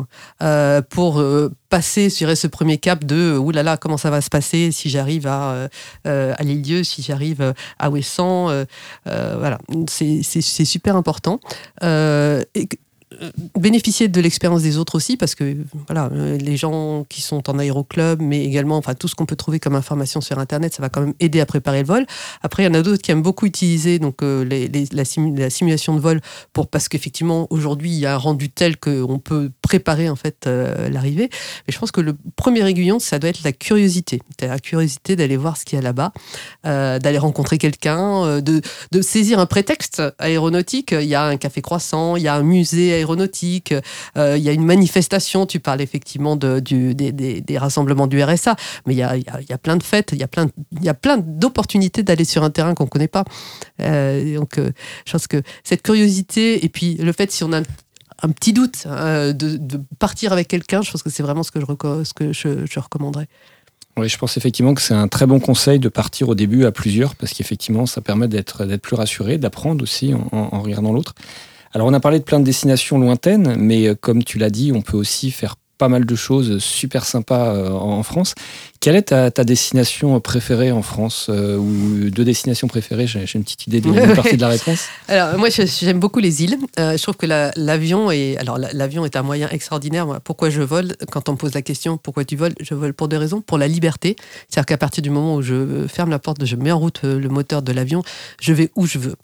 euh, pour euh, passer sur ce premier cap de oulala comment ça va se passer si j'arrive à, euh, à Lilieu, si j'arrive à Ouessant. voilà, c'est super important. Euh, bénéficier de l'expérience des autres aussi, parce que voilà, euh, les gens qui sont en aéroclub, mais également enfin, tout ce qu'on peut trouver comme information sur Internet, ça va quand même aider à préparer le vol. Après, il y en a d'autres qui aiment beaucoup utiliser donc, euh, la, simulation de vol pour, parce qu'effectivement, aujourd'hui, il y a un rendu tel qu'on peut préparer en fait l'arrivée. Mais je pense que le premier aiguillon, ça doit être la curiosité. La curiosité d'aller voir ce qu'il y a là-bas, d'aller rencontrer quelqu'un, de, de saisir un prétexte aéronautique. Il y a un café croissant, il y a un musée aéronautique euh, il y a une manifestation, tu parles effectivement des, rassemblements du RSA, mais il y a, plein de fêtes, il y a plein, d'opportunités d'aller sur un terrain qu'on ne connaît pas. Euh, donc, euh, je pense que cette curiosité, et puis le fait, si on a un petit doute de, de, partir avec quelqu'un, je pense que c'est vraiment ce que je recommanderais. Oui, je pense effectivement que c'est un très bon conseil de partir au début à plusieurs, parce qu'effectivement, ça permet d'être plus rassuré, d'apprendre aussi en, en regardant l'autre. Alors on a parlé de plein de destinations lointaines, mais euh, comme tu l'as dit, on peut aussi faire pas mal de choses super sympas euh, en France. Quelle est ta, destination préférée en France euh, ou deux destinations préférées J'ai une petite idée d'une partie de la réponse. Alors moi j'aime beaucoup les îles. Euh, je trouve que l'avion est alors l'avion est un moyen extraordinaire. Pourquoi je vole? Quand on me pose la question pourquoi tu voles, je vole pour deux raisons. Pour la liberté, c'est-à-dire qu'à partir du moment où je ferme la porte, je mets en route euh, le moteur de l'avion, je vais où je veux.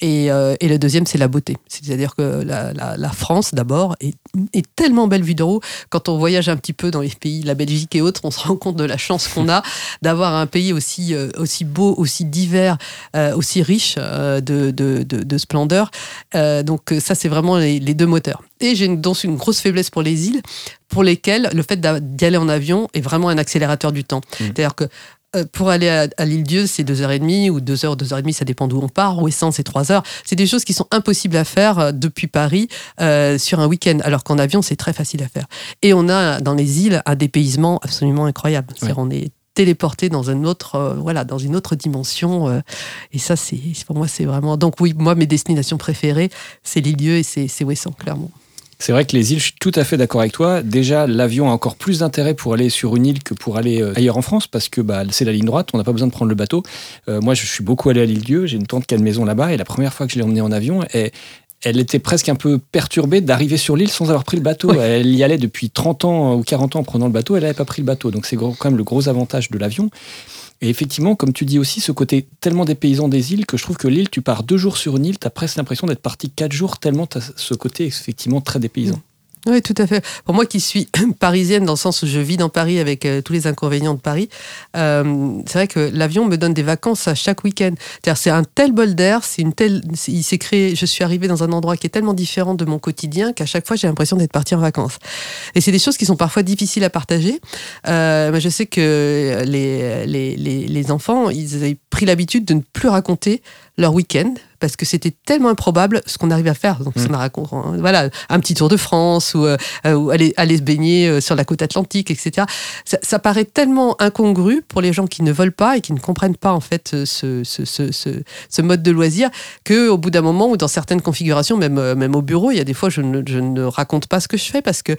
Et, et le deuxième c'est la beauté. C'est-à-dire que la, la, France d'abord est, est, tellement belle vue de haut. Quand on voyage un petit peu dans les pays, la Belgique et autres, on se rend compte de la chance qu'on a d'avoir un pays aussi, euh, aussi beau, aussi divers, euh, aussi riche euh, de, de, de, splendeur. donc ça, c'est vraiment les, deux moteurs. Et j'ai donc une grosse faiblesse pour les îles, pour lesquelles le fait d'y aller en avion est vraiment un accélérateur du temps. Mmh. C'est-à-dire que pour aller à, l'île Dieu, c'est deux heures et demie ou deux heures, deux heures et demie, ça dépend d'où on part. Ou essence, c'est trois heures. C'est des choses qui sont impossibles à faire depuis Paris sur un week-end, alors qu'en avion, c'est très facile à faire. Et on a dans les îles un dépaysement absolument incroyable. On est téléporté dans un autre, euh, voilà, dans une autre dimension. Euh, et ça, c'est pour moi, c'est vraiment. Donc oui, moi, mes destinations préférées, c'est les lieux et c'est Ouessant, clairement. C'est vrai que les îles, je suis tout à fait d'accord avec toi. Déjà, l'avion a encore plus d'intérêt pour aller sur une île que pour aller euh, ailleurs en France, parce que bah, c'est la ligne droite, on n'a pas besoin de prendre le bateau. moi, je suis beaucoup allé à l'île Dieu, j'ai une tante qui a une maison là-bas, et la première fois que je l'ai emmenée en avion, elle, elle était presque un peu perturbée d'arriver sur l'île sans avoir pris le bateau. Elle y allait depuis 30 ans ou 40 ans en prenant le bateau, elle n'avait pas pris le bateau. Donc c'est quand même le gros avantage de l'avion. Et effectivement, comme tu dis aussi, ce côté tellement des paysans des îles que je trouve que l'île, tu pars deux jours sur une île, tu presque l'impression d'être parti quatre jours tellement ce côté effectivement très dépaysant. Oui, tout à fait. Pour moi qui suis parisienne dans le sens où je vis dans Paris avec euh, tous les inconvénients de Paris, euh, c'est vrai que l'avion me donne des vacances à chaque week-end. C'est un tel bol d'air, c'est une telle, il s'est créé. Je suis arrivée dans un endroit qui est tellement différent de mon quotidien qu'à chaque fois j'ai l'impression d'être partie en vacances. Et c'est des choses qui sont parfois difficiles à partager. Euh, je sais que les, les, les, les enfants, ils avaient pris l'habitude de ne plus raconter leur week-end parce que c'était tellement improbable ce qu'on arrivait à faire. Donc, ça mm. m'a raconté, hein, voilà, un petit tour de France ou, euh, ou aller, aller, se baigner euh, sur la côte atlantique, etc. Ça, ça, paraît tellement incongru pour les gens qui ne veulent pas et qui ne comprennent pas en fait ce, ce, ce, ce mode de loisir que au bout d'un moment ou dans certaines configurations, même, euh, même au bureau, il y a des fois je ne, je ne raconte pas ce que je fais parce que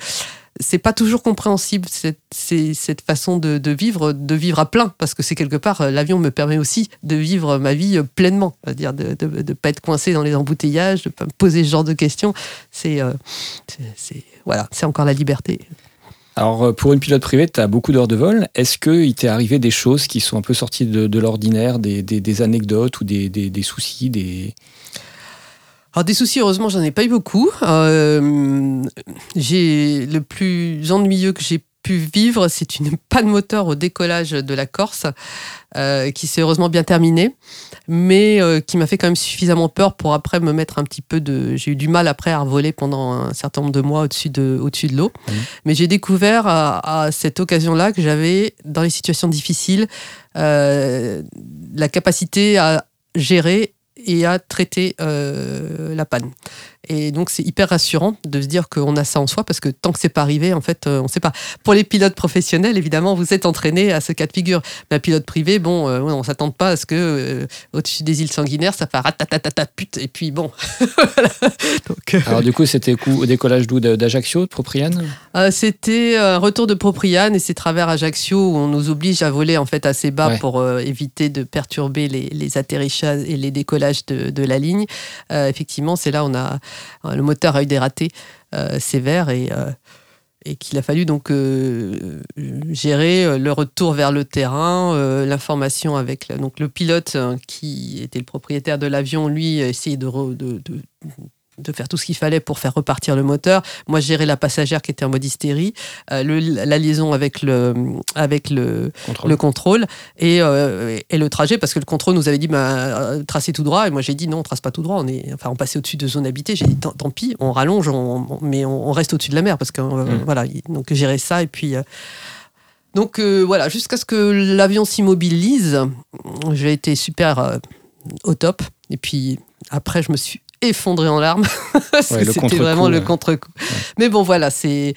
c'est pas toujours compréhensible cette, cette façon de, vivre, de vivre à plein, parce que c'est quelque part, l'avion me permet aussi de vivre ma vie pleinement, c'est-à-dire de ne pas être coincé dans les embouteillages, de pas me poser ce genre de questions. C'est voilà, c'est encore la liberté. Alors, euh, pour une pilote privée, tu as beaucoup d'heures de vol. Est-ce qu'il t'est arrivé des choses qui sont un peu sorties de, l'ordinaire, des, anecdotes ou des, soucis des... Alors des soucis, heureusement, j'en ai pas eu beaucoup. Euh, j'ai le plus ennuyeux que j'ai pu vivre, c'est une panne moteur au décollage de la Corse, euh, qui s'est heureusement bien terminée, mais euh, qui m'a fait quand même suffisamment peur pour après me mettre un petit peu de... J'ai eu du mal après à voler pendant un certain nombre de mois au-dessus de, au de l'eau. Mmh. Mais j'ai découvert à, cette occasion-là que j'avais, dans les situations difficiles, euh, la capacité à gérer et à traiter la panne. Et donc, c'est hyper rassurant de se dire qu'on a ça en soi parce que tant que c'est pas arrivé, en fait, euh, on ne sait pas. Pour les pilotes professionnels, évidemment, vous êtes entraînés à ce cas de figure. Mais un pilote privé, bon, euh, on s'attend pas à ce que euh, au-dessus des îles sanguinaires, ça fasse ratatatata pute. Et puis bon. Alors, du coup, c'était au décollage d'où D'Ajaccio, de Propriane? C'était un retour de Propriane et c'est travers Ajaccio où on nous oblige à voler en fait assez bas pour éviter de perturber les, atterrissages et les décollages de, de la ligne. effectivement, c'est là où on a le moteur a eu des ratés euh, sévères et euh, et qu'il a fallu donc gérer le retour vers le terrain, l'information avec donc le pilote hein, qui était le propriétaire de l'avion, lui de, de, de faire tout ce qu'il fallait pour faire repartir le moteur. Moi, gérais la passagère qui était en mode hystérie, euh, la liaison avec le, avec le, contrôle. le contrôle et, euh, et, le trajet, parce que le contrôle nous avait dit bah, euh, tracer tout droit. Et moi, j'ai dit non, on trace pas tout droit. On, est, enfin, on passait au-dessus de zone habitée. J'ai dit tant, pis, on rallonge, mais on, reste au-dessus de la mer. Parce que mm. voilà, donc gérer ça. Et puis. donc voilà, jusqu'à ce que l'avion s'immobilise, j'ai été super au top. Et puis après, je me suis effondré en larmes. C'était vraiment le contre-coup. Mais bon, voilà, c'est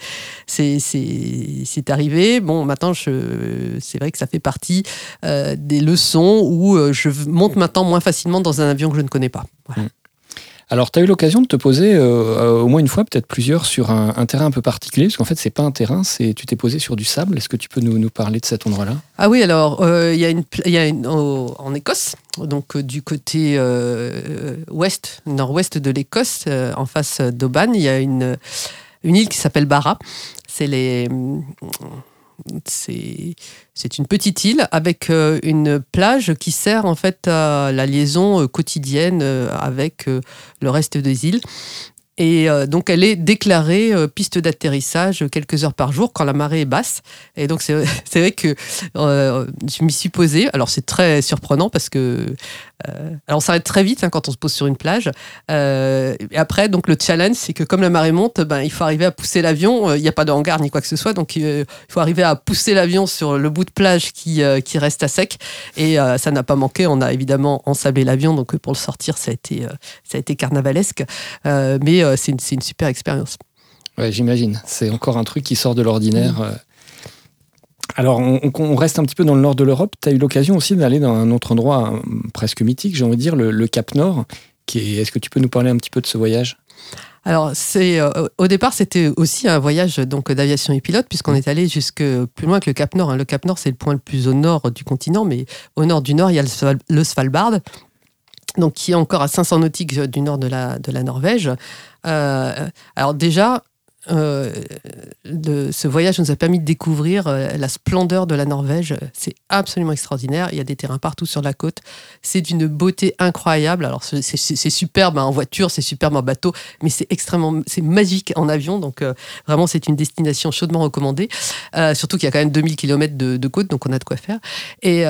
c'est arrivé. Bon, maintenant, c'est vrai que ça fait partie euh, des leçons où euh, je monte maintenant moins facilement dans un avion que je ne connais pas. Mm. Alors, tu as eu l'occasion de te poser euh, au moins une fois, peut-être plusieurs, sur un, terrain un peu particulier, parce qu'en fait, c'est pas un terrain, c'est tu t'es posé sur du sable. Est-ce que tu peux nous, parler de cet endroit-là? Ah oui, alors, euh, il y a, une, y a une, en Écosse, donc euh, du côté ouest, nord-ouest de l'Écosse, en face d'Oban, il y a une, une île qui s'appelle Barra. C'est les c'est une petite île avec euh, une plage qui sert en fait à la liaison euh, quotidienne euh, avec le reste des îles. Et donc, elle est déclarée piste d'atterrissage quelques heures par jour quand la marée est basse. Et donc, c'est vrai que je m'y suis posée. Alors, c'est très surprenant parce que euh, alors on s'arrête très vite hein, quand on se pose sur une plage. Euh, et après, donc le challenge, c'est que comme la marée monte, ben, il faut arriver à pousser l'avion. Euh, il n'y a pas de hangar ni quoi que ce soit, donc il faut arriver à pousser l'avion sur le bout de plage qui, qui reste à sec. Et ça n'a pas manqué. On a évidemment ensablé l'avion, donc pour le sortir, ça a été, ça a été carnavalesque. mais c'est une, une, super expérience. Ouais, j'imagine. C'est encore un truc qui sort de l'ordinaire. Mmh. Alors, on, reste un petit peu dans le nord de l'Europe. Tu as eu l'occasion aussi d'aller dans un autre endroit euh, presque mythique, j'ai envie de dire, le, Cap Nord. Est-ce que tu peux nous parler un petit peu de ce voyage? Alors, c'est euh, au départ, c'était aussi un voyage donc d'aviation et pilote, puisqu'on est allé jusque plus loin que le Cap Nord. Hein. Le Cap Nord, c'est le point le plus au nord du continent, mais au nord du nord, il y a le, Svalbard, donc qui est encore à 500 nautiques du nord de la, de la Norvège. Euh, alors déjà, euh, ce voyage nous a permis de découvrir euh, la splendeur de la Norvège. C'est absolument extraordinaire. Il y a des terrains partout sur la côte. C'est d'une beauté incroyable. Alors c'est superbe en voiture, c'est superbe en bateau, mais c'est extrêmement, c'est magique en avion. Donc euh, vraiment, c'est une destination chaudement recommandée. surtout qu'il y a quand même 2000 km de, de, côte, donc on a de quoi faire. Et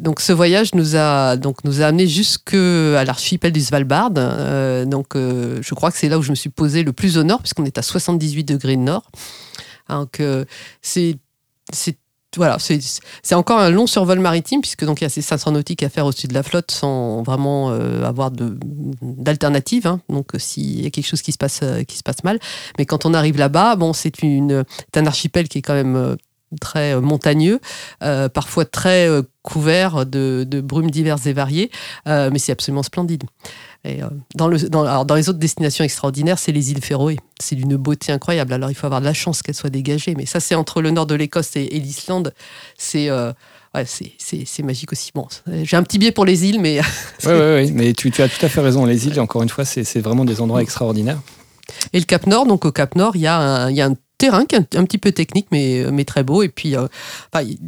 donc ce voyage nous a donc nous a amené jusque à l'archipel du Svalbard. donc je crois que c'est là où je me suis posé le plus au nord, puisqu'on est à 70 18 degrés nord. Donc, euh, c'est voilà, c'est encore un long survol maritime, puisque donc il y a ces 500 nautiques à faire au-dessus de la flotte sans vraiment euh, avoir d'alternative. Hein. donc s'il y a quelque chose qui se passe, euh, qui se passe mal. Mais quand on arrive là-bas, bon, c'est un archipel qui est quand même très montagneux, parfois très couvert de, brumes diverses et variées, mais c'est absolument splendide. Et dans, le, dans, dans, les autres destinations extraordinaires, c'est les îles Féroé. C'est d'une beauté incroyable. Alors il faut avoir de la chance qu'elles soient dégagées, mais ça c'est entre le nord de l'Écosse et, l'Islande. C'est ouais, c'est magique aussi. Bon, j'ai un petit biais pour les îles, mais. Oui, ouais, ouais, mais tu, tu, as tout à fait raison. Les îles, encore une fois, c'est vraiment des endroits extraordinaires. Et le Cap Nord, donc au Cap Nord, il y a un, il y a un terrain qui est un, petit peu technique, mais, mais très beau. Et puis, euh,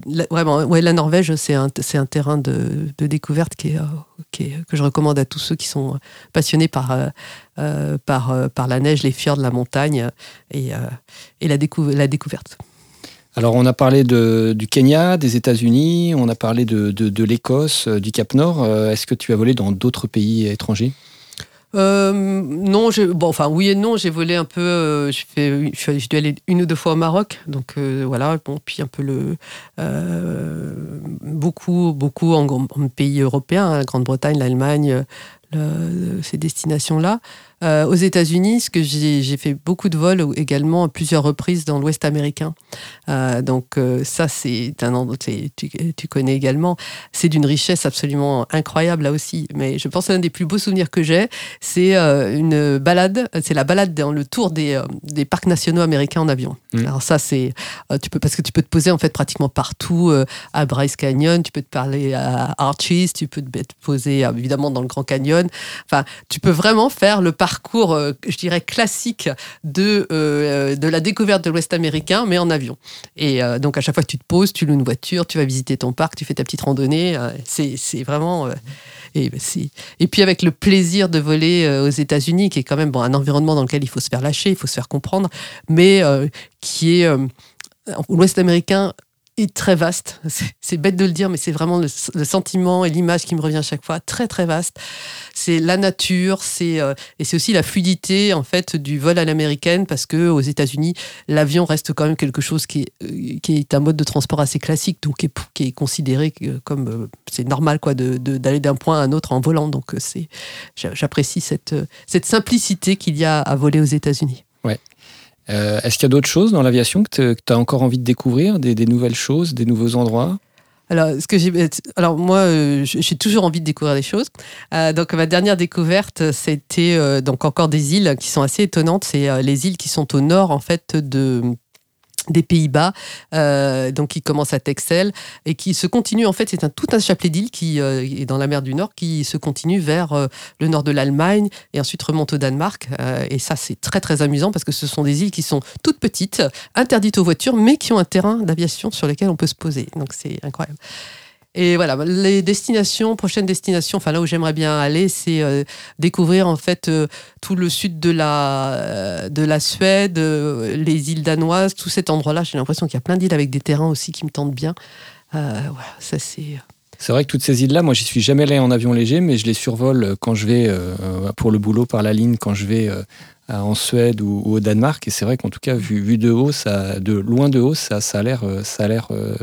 la, vraiment, ouais, la Norvège, c'est un, un, terrain de, de découverte euh, qui est, que je recommande à tous ceux qui sont passionnés par, euh, par, par la neige, les fjords, la montagne et, et la, la découverte. Alors, on a parlé du Kenya, des États-Unis, on a parlé de, de l'Écosse, du Cap Nord. Est-ce que tu as volé dans d'autres pays étrangers? Euh, non, bon, enfin oui et non. J'ai volé un peu. Euh, je dû aller une ou deux fois au Maroc, donc euh, voilà. Bon, puis un peu le beaucoup, beaucoup en, pays européens, la Grande-Bretagne, l'Allemagne, ces destinations-là. Euh, aux États-Unis, ce que j'ai fait beaucoup de vols également à plusieurs reprises dans l'Ouest américain. Euh, donc euh, ça, c'est un endroit tu, tu connais également. C'est d'une richesse absolument incroyable là aussi. Mais je pense que l'un des plus beaux souvenirs que j'ai, c'est une balade. C'est la balade dans le tour des, des parcs nationaux américains en avion. Mmh. Alors ça, c'est tu peux parce que tu peux te poser en fait pratiquement partout à Bryce Canyon. Tu peux te parler à Arches. Tu peux te poser évidemment dans le Grand Canyon. Enfin, tu peux vraiment faire le parc parcours, euh, je dirais, classique de, euh, de la découverte de l'Ouest américain, mais en avion. Et euh, donc, à chaque fois que tu te poses, tu loues une voiture, tu vas visiter ton parc, tu fais ta petite randonnée. c'est vraiment. Et, et, puis avec le plaisir de voler aux États-Unis, qui est quand même bon, un environnement dans lequel il faut se faire lâcher, il faut se faire comprendre, mais qui est l'Ouest américain très vaste. C'est bête de le dire, mais c'est vraiment le, sentiment et l'image qui me revient à chaque fois. Très, très vaste. C'est la nature, c'est euh, et c'est aussi la fluidité en fait du vol à l'américaine parce que aux États-Unis, l'avion reste quand même quelque chose qui est, euh, qui est un mode de transport assez classique, donc qui est, considéré comme euh, c'est normal quoi d'aller d'un point à un autre en volant. Donc c'est j'apprécie cette cette simplicité qu'il y a à voler aux États-Unis. Euh, est-ce qu'il y a d'autres choses dans l'aviation que tu as encore envie de découvrir, des, nouvelles choses, des nouveaux endroits? Alors, ce que alors moi, euh, j'ai toujours envie de découvrir des choses. Euh, donc, ma dernière découverte, c'était encore des îles qui sont assez étonnantes. C'est les îles qui sont au nord, en fait, de des Pays-Bas, euh, donc qui commence à Texel et qui se continue. En fait, c'est un, tout un chapelet d'îles qui euh, est dans la mer du Nord, qui se continue vers euh, le nord de l'Allemagne et ensuite remonte au Danemark. et ça, c'est très très amusant parce que ce sont des îles qui sont toutes petites, interdites aux voitures, mais qui ont un terrain d'aviation sur lequel on peut se poser. Donc c'est incroyable. Et voilà, les destinations, prochaines destinations, enfin là où j'aimerais bien aller, c'est euh, découvrir en fait euh, tout le sud de la, euh, de la Suède, les îles danoises, tout cet endroit-là. J'ai l'impression qu'il y a plein d'îles avec des terrains aussi qui me tentent bien. voilà, ça c'est. C'est vrai que toutes ces îles-là, moi j'y suis jamais allé en avion léger, mais je les survole quand je vais pour le boulot par la ligne, quand je vais en Suède ou, au Danemark. Et c'est vrai qu'en tout cas, vu, vu, de haut, ça, de loin de haut, ça, ça a l'air, ça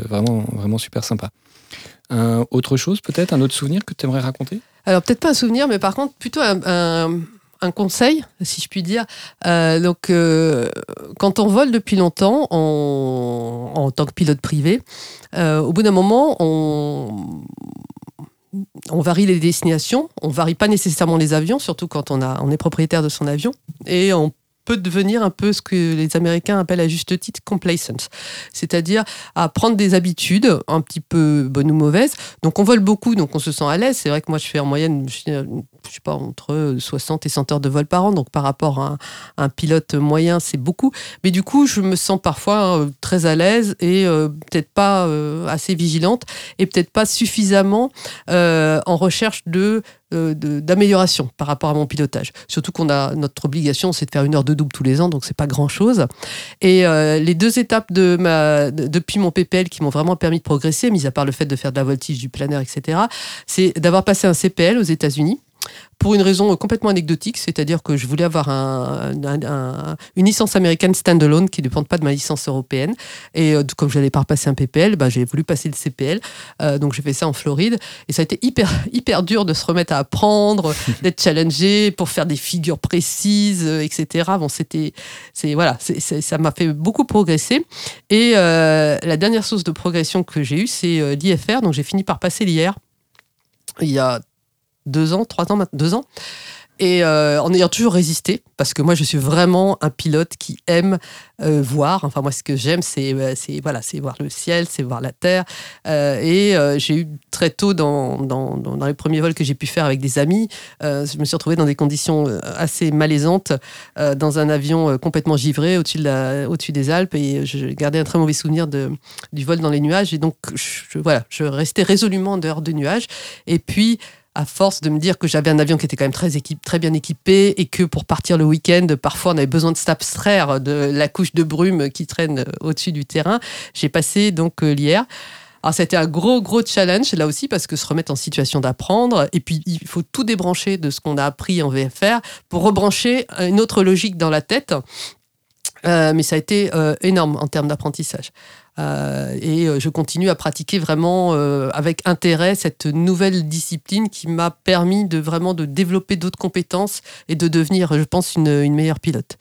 vraiment, vraiment super sympa autre chose peut-être, un autre souvenir que tu aimerais raconter? Alors peut-être pas un souvenir, mais par contre plutôt un, conseil, si je puis dire. Euh, donc, euh, quand on vole depuis longtemps en, tant que pilote privé, euh, au bout d'un moment, on, on varie les destinations, on varie pas nécessairement les avions, surtout quand on, a, on est propriétaire de son avion, et on peut devenir un peu ce que les Américains appellent à juste titre complacent, c'est-à-dire à prendre des habitudes un petit peu bonnes ou mauvaises. Donc on vole beaucoup, donc on se sent à l'aise. C'est vrai que moi je fais en moyenne, je sais pas, entre 60 et 100 heures de vol par an, donc par rapport à un, pilote moyen, c'est beaucoup. Mais du coup, je me sens parfois euh, très à l'aise et euh, peut-être pas euh, assez vigilante et peut-être pas suffisamment en recherche de euh, d'amélioration par rapport à mon pilotage. Surtout qu'on a notre obligation, c'est de faire une heure de double tous les ans, donc c'est pas grand chose. Et euh, les deux étapes depuis mon PPL qui m'ont vraiment permis de progresser, mis à part le fait de faire de la voltige, du planeur, etc., c'est d'avoir passé un CPL aux États-Unis pour une raison complètement anecdotique, c'est-à-dire que je voulais avoir une licence américaine standalone qui ne dépende pas de ma licence européenne. Et euh, comme je n'allais pas repasser un PPL, bah, j'ai voulu passer le CPL. Euh, donc j'ai fait ça en Floride. Et ça a été hyper, hyper dur de se remettre à apprendre, d'être challengé pour faire des figures précises, euh, etc. Bon, c'était, c'est, voilà, ça m'a fait beaucoup progresser. Et la dernière source de progression que j'ai eue, c'est l'IFR. Donc j'ai fini par passer l'IR il y a deux ans, trois ans, deux ans. Et euh, en ayant toujours résisté, parce que moi je suis vraiment un pilote qui aime euh, voir. Enfin moi ce que j'aime c'est euh, c'est voilà c'est voir le ciel, c'est voir la terre. et j'ai eu très tôt dans, dans, dans, les premiers vols que j'ai pu faire avec des amis, je me suis retrouvé dans des conditions assez malaisantes, dans un avion complètement givré au-dessus de au-dessus des Alpes et je gardais un très mauvais souvenir de du vol dans les nuages. Et donc je, voilà je restais résolument en dehors des nuages. Et puis à force de me dire que j'avais un avion qui était quand même très, très bien équipé et que pour partir le week-end, parfois on avait besoin de s'abstraire de la couche de brume qui traîne au-dessus du terrain, j'ai passé donc euh, l'hier. Alors, c'était un gros, gros challenge là aussi parce que se remettre en situation d'apprendre et puis il faut tout débrancher de ce qu'on a appris en VFR pour rebrancher une autre logique dans la tête. Euh, mais ça a été euh, énorme en termes d'apprentissage. Euh, et euh, je continue à pratiquer vraiment euh, avec intérêt cette nouvelle discipline qui m'a permis de vraiment de développer d'autres compétences et de devenir, je pense, une, meilleure pilote.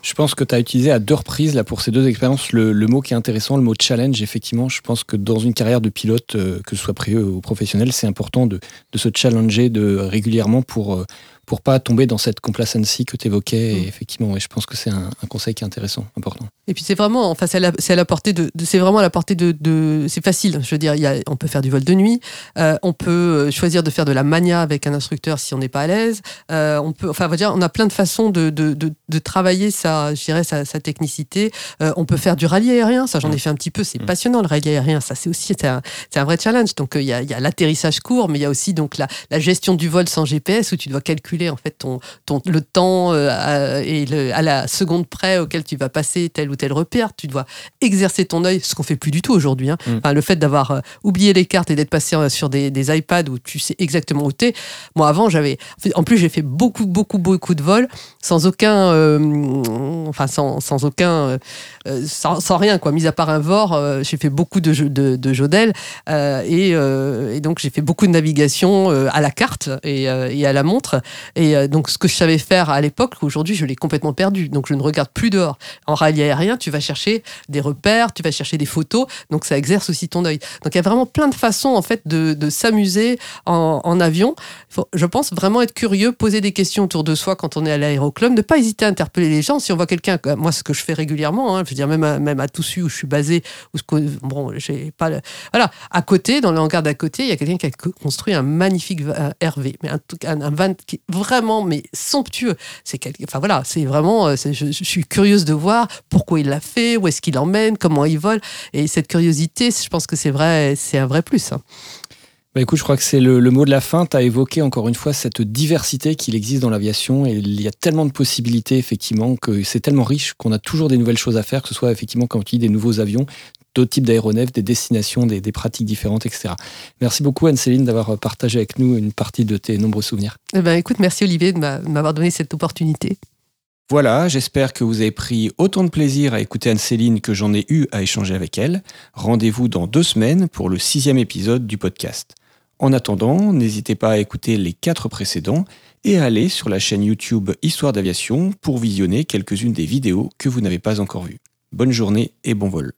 Je pense que tu as utilisé à deux reprises là, pour ces deux expériences le, mot qui est intéressant, le mot challenge. Effectivement, je pense que dans une carrière de pilote, que ce soit privé ou professionnel, c'est important de, se challenger régulièrement pour, pour pas tomber dans cette complacency que tu évoquais. Et mm. effectivement, je pense que c'est un, conseil qui est intéressant, important. Et puis c'est vraiment, enfin, c'est à, la portée de, c'est vraiment à la portée de, c'est facile. Je veux dire, y a, on peut faire du vol de nuit, euh, on peut euh, choisir de faire de la mania avec un instructeur si on n'est pas à l'aise. Euh, on peut, enfin, dire, on a plein de façons de, de, travailler sa, je dirais, sa, technicité. on peut faire du rallye aérien, ça j'en ai mm. fait un petit peu, c'est mm. passionnant le rallye aérien, ça c'est aussi c'est un, un, vrai challenge. Donc il y a, y a l'atterrissage court, mais il y a aussi donc la, la gestion du vol sans GPS où tu dois calculer en fait ton, ton le temps euh, et le, à la seconde près auquel tu vas passer tel ou tel repère. Tu dois exercer ton œil, ce qu'on fait plus du tout aujourd'hui. Hein. Mm. le fait d'avoir euh, oublié les cartes et d'être passé euh, sur des, des, iPads où tu sais exactement où t'es. Moi avant j'avais, en plus j'ai fait beaucoup beaucoup beaucoup de vols sans aucun, enfin sans, sans aucun, sans, rien quoi. Mis à part un VOR, j'ai fait beaucoup de de, de Jodel et, et, donc j'ai fait beaucoup de navigation à la carte et, et à la montre. Et euh, donc, ce que je savais faire à l'époque, aujourd'hui, je l'ai complètement perdu. Donc, je ne regarde plus dehors. En rallye aérien, tu vas chercher des repères, tu vas chercher des photos. Donc, ça exerce aussi ton œil. Donc, il y a vraiment plein de façons, en fait, de, s'amuser en, avion. Je pense vraiment être curieux, poser des questions autour de soi quand on est à l'aéroclub, ne pas hésiter à interpeller les gens. Si on voit quelqu'un, moi, ce que je fais régulièrement, hein, je veux dire, même à, même à où je suis basé, où ce bon, j'ai pas voilà, à côté, dans le hangar d'à côté, il y a quelqu'un qui a construit un magnifique RV, mais un, un, un van qui vraiment mais somptueux. C'est enfin voilà, c'est vraiment, euh, je, suis curieuse de voir pourquoi il l'a fait, où est-ce qu'il emmène, comment il vole, et cette curiosité, je pense que c'est vrai, c'est un vrai plus. Hein. Bah écoute, je crois que c'est le, mot de la fin. Tu as évoqué encore une fois cette diversité qu'il existe dans l'aviation et il y a tellement de possibilités, effectivement, que c'est tellement riche qu'on a toujours des nouvelles choses à faire, que ce soit effectivement, comme tu dis, des nouveaux avions, d'autres types d'aéronefs, des destinations, des, pratiques différentes, etc. Merci beaucoup Anne-Céline d'avoir partagé avec nous une partie de tes nombreux souvenirs. Eh ben, écoute, merci Olivier de m'avoir donné cette opportunité. Voilà, j'espère que vous avez pris autant de plaisir à écouter Anne-Céline que j'en ai eu à échanger avec elle. Rendez-vous dans deux semaines pour le sixième épisode du podcast. En attendant, n'hésitez pas à écouter les quatre précédents et à aller sur la chaîne YouTube Histoire d'aviation pour visionner quelques-unes des vidéos que vous n'avez pas encore vues. Bonne journée et bon vol.